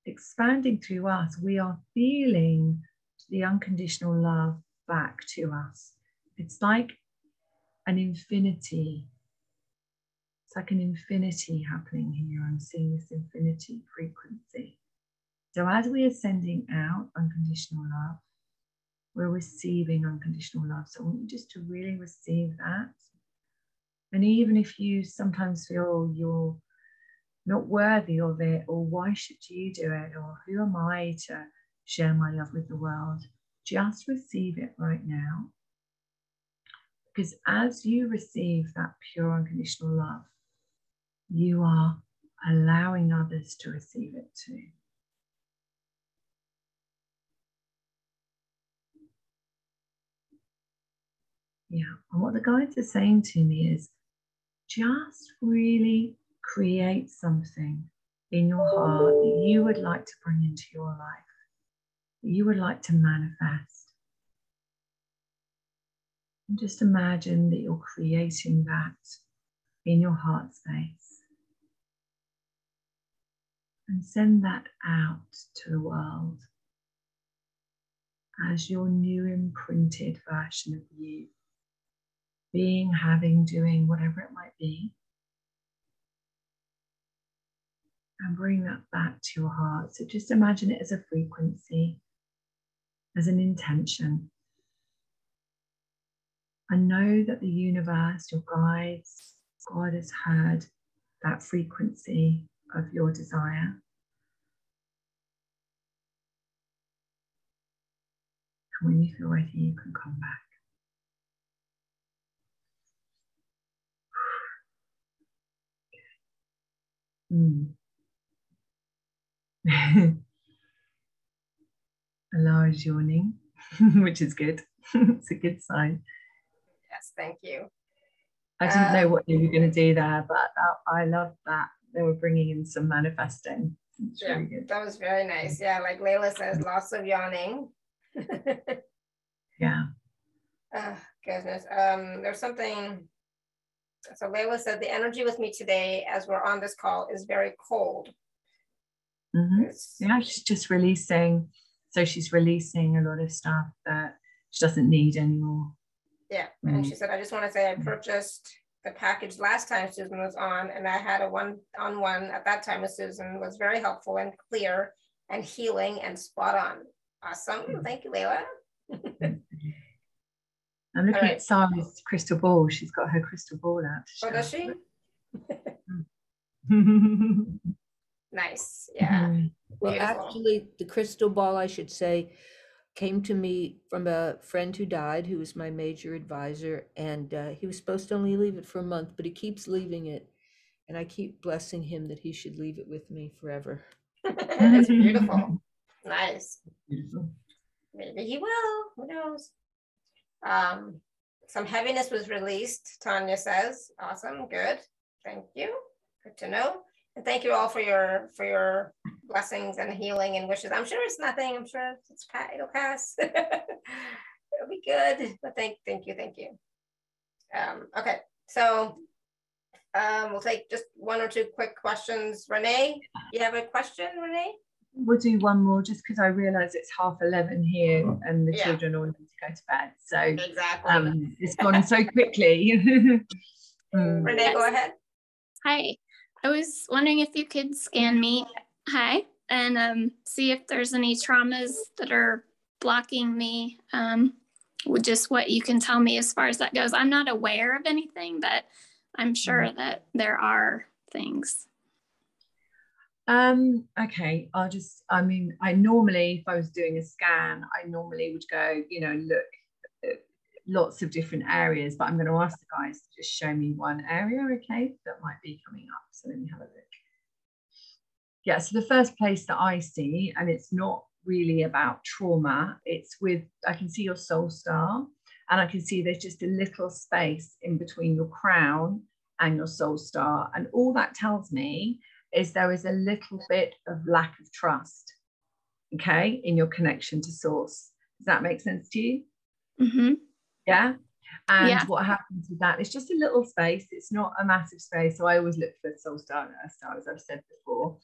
Speaker 2: expanding through us, we are feeling the unconditional love back to us. It's like an infinity it's like an infinity happening here. I'm seeing this infinity frequency. So as we are sending out unconditional love, we're receiving unconditional love. So I want you just to really receive that. And even if you sometimes feel you're not worthy of it, or why should you do it, or who am I to share my love with the world, just receive it right now. Because as you receive that pure unconditional love, you are allowing others to receive it too. Yeah, and what the guides are saying to me is just really create something in your heart that you would like to bring into your life, that you would like to manifest. And just imagine that you're creating that in your heart space and send that out to the world as your new imprinted version of you, being, having, doing, whatever it might be. And bring that back to your heart. So just imagine it as a frequency, as an intention. And know that the universe, your guides, God has heard that frequency of your desire. And when you feel ready, you can come back. Mm. Allah is yawning, which is good. it's a good sign.
Speaker 1: Yes, thank you.
Speaker 2: I didn't know what you were going to do there, but that, I love that they were bringing in some manifesting.
Speaker 1: Yeah, that was very nice. Yeah, like Layla says, lots of yawning.
Speaker 2: yeah.
Speaker 1: Oh, goodness. Um, there's something. So Layla said the energy with me today, as we're on this call, is very cold.
Speaker 2: Mm-hmm. Yeah, she's just releasing. So she's releasing a lot of stuff that she doesn't need anymore.
Speaker 1: Yeah, and she said, I just want to say I purchased the package last time Susan was on, and I had a one-on-one at that time with Susan. was very helpful and clear and healing and spot on. Awesome. Thank you, Layla.
Speaker 2: I'm looking right. at Sarah's crystal ball. She's got her crystal ball out.
Speaker 1: Oh, does she? nice. Yeah. Mm-hmm.
Speaker 7: Well, Beautiful. actually, the crystal ball, I should say, came to me from a friend who died, who was my major advisor, and uh, he was supposed to only leave it for a month, but he keeps leaving it. and I keep blessing him that he should leave it with me forever.
Speaker 1: That's beautiful. Nice. Maybe he will. Who knows? Um, some heaviness was released, Tanya says. Awesome. Good. Thank you. Good to know. And thank you all for your for your blessings and healing and wishes. I'm sure it's nothing. I'm sure it's it'll pass. It'll be good. But thank thank you, thank you. Um, okay, so um, we'll take just one or two quick questions. Renee, you have a question, Renee?
Speaker 2: We'll do one more just because I realise it's half 11 here and the
Speaker 1: Yeah.
Speaker 2: children all need to go to bed. So
Speaker 1: Exactly.
Speaker 2: um, it's gone so quickly. Mm.
Speaker 1: Renee, go ahead.
Speaker 8: Hi. I was wondering if you could scan me. Hi. And um, see if there's any traumas that are blocking me. Um, with just what you can tell me as far as that goes. I'm not aware of anything, but I'm sure that there are things.
Speaker 2: Um, okay, I'll just, I mean, I normally, if I was doing a scan, I normally would go, you know, look lots of different areas, but I'm going to ask the guys to just show me one area, okay, that might be coming up. So let me have a look. Yeah, so the first place that I see, and it's not really about trauma, it's with, I can see your soul star, and I can see there's just a little space in between your crown and your soul star. And all that tells me is there is a little bit of lack of trust, okay, in your connection to source. Does that make sense to you?
Speaker 8: hmm
Speaker 2: Yeah. And
Speaker 8: Yeah.
Speaker 2: what happens with that? It's just a little space. It's not a massive space. So I always look for soul star and earth star, as I've said before.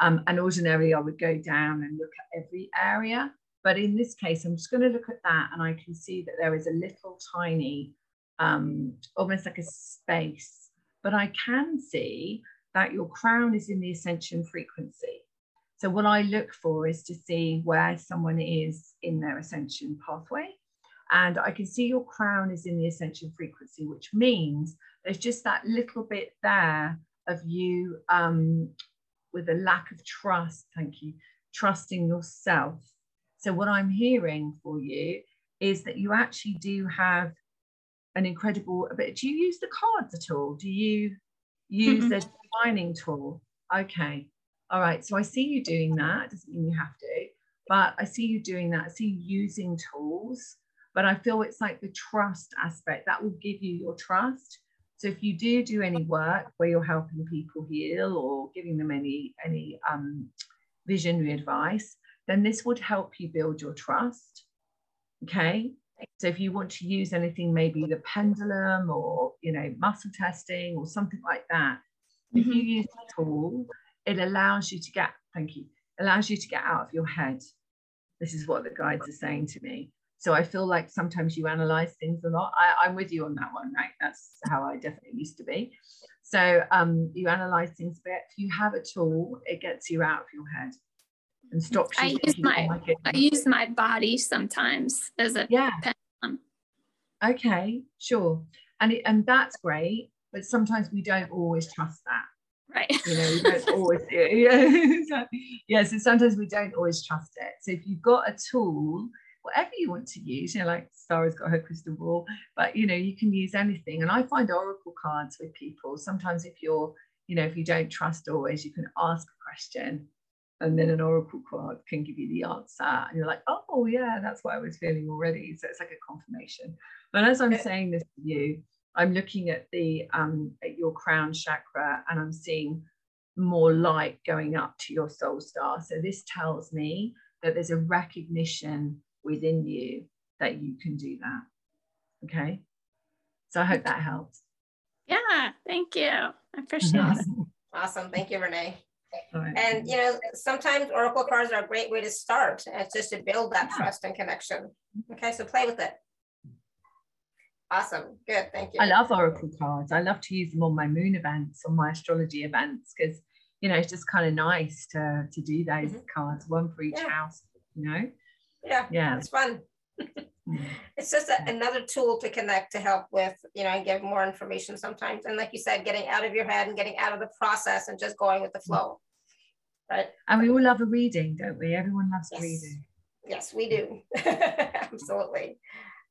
Speaker 2: Um, and ordinarily I would go down and look at every area. But in this case, I'm just going to look at that and I can see that there is a little tiny, um, almost like a space. But I can see that your crown is in the ascension frequency. So what I look for is to see where someone is in their ascension pathway. And I can see your crown is in the ascension frequency, which means there's just that little bit there of you um, with a lack of trust. Thank you. Trusting yourself. So, what I'm hearing for you is that you actually do have an incredible bit. Do you use the cards at all? Do you use
Speaker 8: Mhm.
Speaker 2: the divining tool? Okay. All right. So I see you doing that. Doesn't mean you have to, but I see you doing that. I see you using tools, but I feel it's like the trust aspect that will give you your trust. So if you do do any work where you're helping people heal or giving them any any um, visionary advice, then this would help you build your trust. Okay. So if you want to use anything, maybe the pendulum or you know muscle testing or something like that, if you use the tool, it allows you to get thank you allows you to get out of your head. This is what the guides are saying to me. So I feel like sometimes you analyze things a lot. I, I'm with you on that one, right? That's how I definitely used to be. So um, you analyze things a bit. If you have a tool, it gets you out of your head and stops you.
Speaker 8: I use my-
Speaker 2: "Oh.
Speaker 8: I use my body sometimes as a
Speaker 2: yeah
Speaker 8: pendulum.
Speaker 2: okay sure and it, and that's great but sometimes we don't always trust that
Speaker 8: right.
Speaker 2: you know we don't always yeah yeah so sometimes we don't always trust it so if you've got a tool whatever you want to use you know like Sarah's got her crystal ball but you know you can use anything. And I find oracle cards with people sometimes if you're you know if you don't trust always you can ask a question and then an oracle card can give you the answer. And you're like oh yeah that's what i was feeling already. So it's like a confirmation. But as i'm saying this to you i'm looking at the um at your crown chakra and i'm seeing more light going up to your soul star. So this tells me that there's a recognition within you that you can do that okay so i hope that helps
Speaker 8: Yeah. Thank you. I appreciate it.
Speaker 1: Awesome. Thank you, Renee.
Speaker 2: All right.
Speaker 1: And you know, sometimes oracle cards are a great way to start. It's just to build that
Speaker 2: Yeah.
Speaker 1: trust and connection. Okay, so play with it. Awesome. Good. Thank you.
Speaker 2: I love oracle cards. I love to use them on my moon events, on my astrology events, because you know it's just kind of nice to to do those
Speaker 1: Mhm.
Speaker 2: cards, one for each
Speaker 1: Yeah.
Speaker 2: house. You know,
Speaker 1: Yeah,
Speaker 2: yeah.
Speaker 1: it's fun.
Speaker 2: Mm.
Speaker 1: It's just a, another tool to connect to help with, you know, and give more information sometimes. And like you said, getting out of your head and getting out of the process and just going with the flow. Right?
Speaker 2: And we all love a reading, don't we? Everyone loves a
Speaker 1: Yes.
Speaker 2: reading.
Speaker 1: Yes, we do. Absolutely.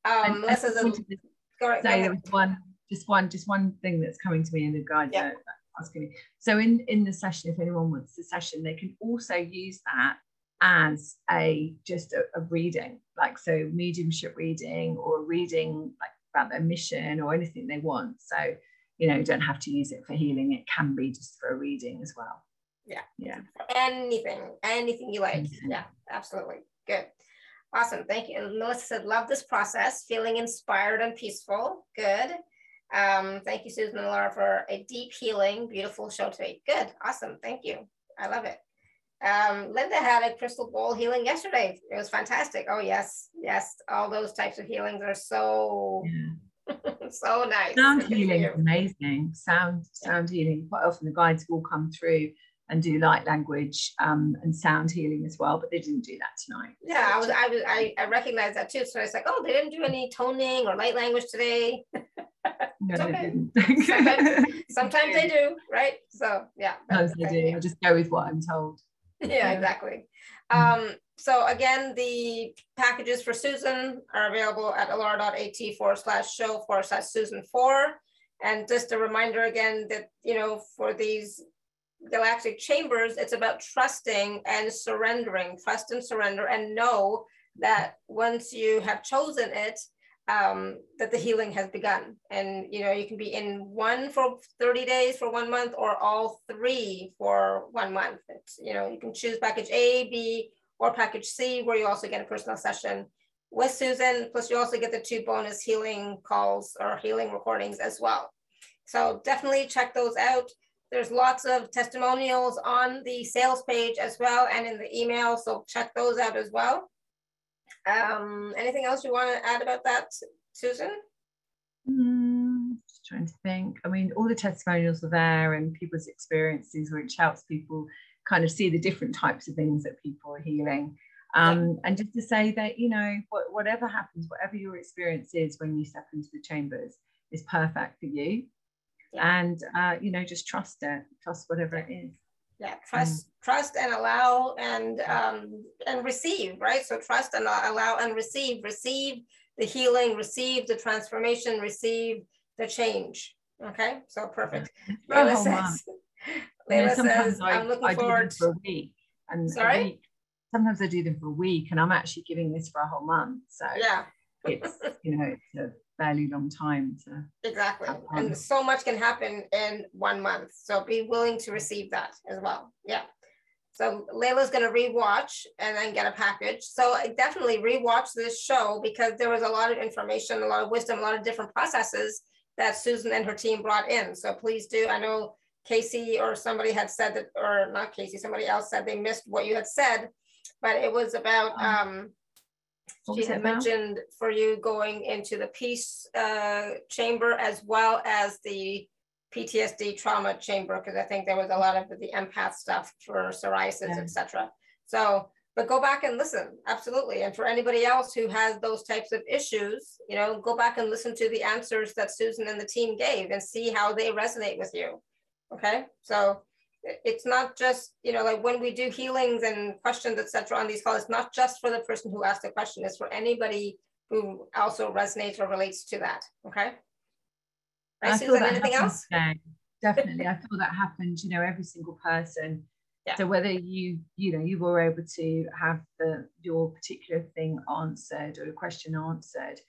Speaker 1: Um,
Speaker 2: I
Speaker 1: Melissa's
Speaker 2: just
Speaker 1: a,
Speaker 2: wanted
Speaker 1: go, go
Speaker 2: say there was one, just one, just one thing that's coming to me in the guide
Speaker 1: Yeah.
Speaker 2: asking me. So in in the session, if anyone wants the session, they can also use that as a just a, a reading, like so mediumship reading or reading like about their mission or anything they want. So you know, you don't have to use it for healing. It can be just for a reading as well.
Speaker 1: Yeah.
Speaker 2: Yeah.
Speaker 1: Anything, anything you like.
Speaker 2: Mhm.
Speaker 1: Yeah, absolutely. Good. Awesome. Thank you. And Melissa said, love this process, feeling inspired and peaceful. Good. Um, thank you, Susan and Alara, for a deep healing, beautiful show today. Good. Awesome. Thank you. I love it. Um, Linda had a crystal bowl healing yesterday. It was fantastic. Oh, yes. Yes. All those types of healings are so,
Speaker 2: Yeah.
Speaker 1: so nice.
Speaker 2: Sound healing is amazing. Sound sound healing. Quite often the guides will come through and do light language um, and sound healing as well, but they didn't do that tonight.
Speaker 1: Yeah, I was, I was, I, I recognized that too. So I was like, oh, they didn't do any toning or light language today.
Speaker 2: No,
Speaker 1: okay. Sometimes- Sometimes they do, right? So yeah.
Speaker 2: Sometimes they do. I just go with what I'm told.
Speaker 1: Yeah, exactly.
Speaker 2: Mm.
Speaker 1: Um, so again, the packages for Susan are available at alara.at forward slash show forward slash Susan four. And just a reminder again that, you know, for these galactic chambers, it's about trusting and surrendering, trust and surrender, and know that once you have chosen it, um, that the healing has begun. And you know, you can be in one for 30 days for one month or all three for one month. It's, you know, you can choose package A, B, or package C, where you also get a personal session with Susan. Plus, you also get the two bonus healing calls or healing recordings as well. So definitely check those out. There's lots of testimonials on the sales page as well and in the email. So check those out as well. Um, anything else you want to add about that, Susan?
Speaker 2: Mm, just trying to think. I mean, all the testimonials are there and people's experiences, which helps people kind of see the different types of things that people are healing. Um, And just to say that, you know, whatever happens, whatever your experience is when you step into the chambers is perfect for you.
Speaker 1: Yeah.
Speaker 2: And, uh, you know, just trust it, trust whatever it is.
Speaker 1: Yeah, trust, trust and allow and um, and receive, right? So trust and allow and receive, receive the healing, receive the transformation, receive the change. Okay, so perfect.
Speaker 2: A
Speaker 1: Layla
Speaker 2: whole
Speaker 1: says, Layla
Speaker 2: sometimes
Speaker 1: says,
Speaker 2: I,
Speaker 1: I'm looking
Speaker 2: I
Speaker 1: forward.
Speaker 2: for a week. And a
Speaker 1: Sorry?
Speaker 2: week- sometimes I do them for a week and I'm actually giving this for a whole month. So
Speaker 1: Yeah,
Speaker 2: it's, you know, it's a fairly long time to
Speaker 1: exactly. And so much can happen in one month. So be willing to receive that as well. Yeah. So Layla's going to rewatch and then get a package. So definitely rewatch this show because there was a lot of information, a lot of wisdom, a lot of different processes that Susan and her team brought in. So please do. I know Casey or somebody had said that, or not Casey, somebody else said they missed what you had said, but it was about,
Speaker 2: Oh.
Speaker 1: um,
Speaker 2: What
Speaker 1: she had mentioned for you going into the peace uh, chamber as well as the PTSD trauma chamber, because I think there was a lot of the empath stuff for psoriasis,
Speaker 2: Yeah.
Speaker 1: etc. So, but go back and listen, absolutely. And for anybody else who has those types of issues, you know, go back and listen to the answers that Susan and the team gave and see how they resonate with you. Okay, so it's not just you know like when we do healings and questions etc on these calls it's not just for the person who asked the question it's for anybody who also resonates or relates to that okay right
Speaker 2: I
Speaker 1: susan
Speaker 2: that
Speaker 1: anything else
Speaker 2: today. Definitely. I feel that happened, you know, every single person.
Speaker 1: Yeah.
Speaker 2: So whether you, you know, you were able to have the your particular thing answered or your question answered,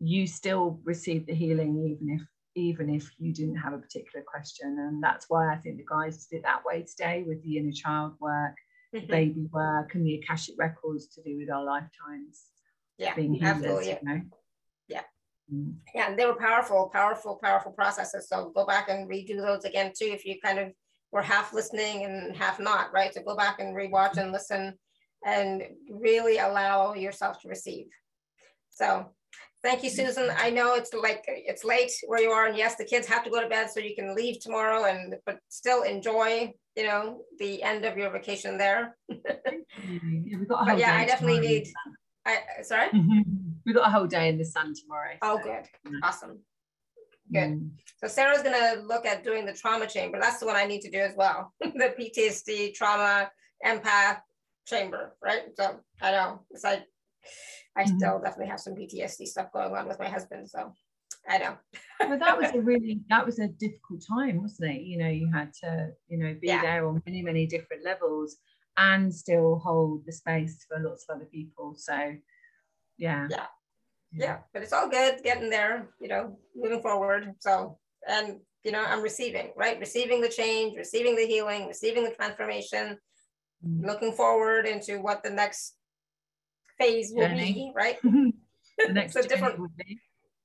Speaker 2: you still received the healing even if even if you didn't have a particular question. And that's why I think the guys did it that way today with the inner child work,
Speaker 1: Mhm.
Speaker 2: baby work, and the Akashic records to do with our lifetimes
Speaker 1: yeah
Speaker 2: being
Speaker 1: absolutely
Speaker 2: you know.
Speaker 1: Yeah.
Speaker 2: Mm.
Speaker 1: yeah and they were powerful powerful powerful processes so go back and redo those again too if you kind of were half listening and half not right so go back and rewatch and listen and really allow yourself to receive so thank you susan i know it's like it's late where you are and yes the kids have to go to bed so you can leave tomorrow and but still enjoy you know the end of your vacation there
Speaker 2: Yeah, we've got a
Speaker 1: but yeah i definitely
Speaker 2: tomorrow.
Speaker 1: need i sorry
Speaker 2: We've got a whole day in the sun tomorrow.
Speaker 1: oh
Speaker 2: so,
Speaker 1: good
Speaker 2: yeah.
Speaker 1: awesome good.
Speaker 2: Mm.
Speaker 1: So Sarah's gonna look at doing the trauma chamber. That's the one I need to do as well. the PTSD, trauma, empath chamber, right? So I know it's like I
Speaker 2: Mhm.
Speaker 1: still definitely have some PTSD stuff going on with my husband. So I know.
Speaker 2: but that was a really that was a difficult time, wasn't it? You know, you had to, you know, be
Speaker 1: Yeah.
Speaker 2: there on many, many different levels and still hold the space for lots of other people. So yeah.
Speaker 1: Yeah. yeah but it's all good getting there you know moving forward so and you know i'm receiving right receiving the change receiving the healing receiving the transformation
Speaker 2: Mm.
Speaker 1: looking forward into what the next phase will
Speaker 2: Journey.
Speaker 1: be right?
Speaker 2: The next
Speaker 1: So different-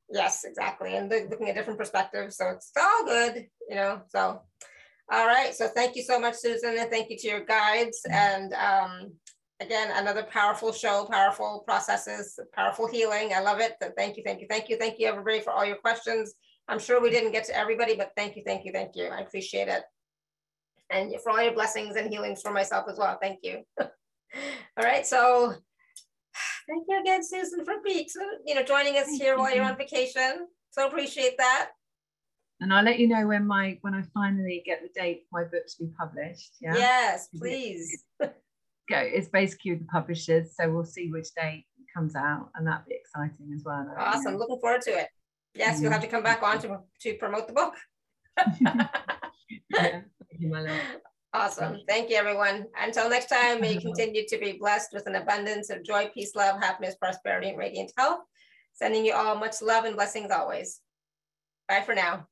Speaker 1: yes exactly and looking at different perspectives so it's all good you know so. All right so thank you so much susan and thank you to your guides and um again another powerful show powerful processes powerful healing i love it so thank you thank you thank you thank you everybody for all your questions. I'm sure we didn't get to everybody but thank you thank you thank you i appreciate it. And for all your blessings and healings for myself as well thank you. All right so thank you again susan for being you know joining us
Speaker 2: Thank
Speaker 1: here while you're on vacation so appreciate that
Speaker 2: And I'll let you know when my when I finally get the date for my book to be published. Yeah.
Speaker 1: yes please
Speaker 2: Go. It's basically with the publishers, so we'll see which date comes out, and that'd be exciting as well. You
Speaker 1: awesome
Speaker 2: know.
Speaker 1: looking forward to it yes you'll have to come back on to, to promote the book
Speaker 2: Yeah. Thank you, my love.
Speaker 1: Awesome. Mm-hmm. Thank you, everyone. Until next time, may you continue to be blessed with an abundance of joy, peace, love, happiness, prosperity, and radiant health. Sending you all much love and blessings always. Bye for now.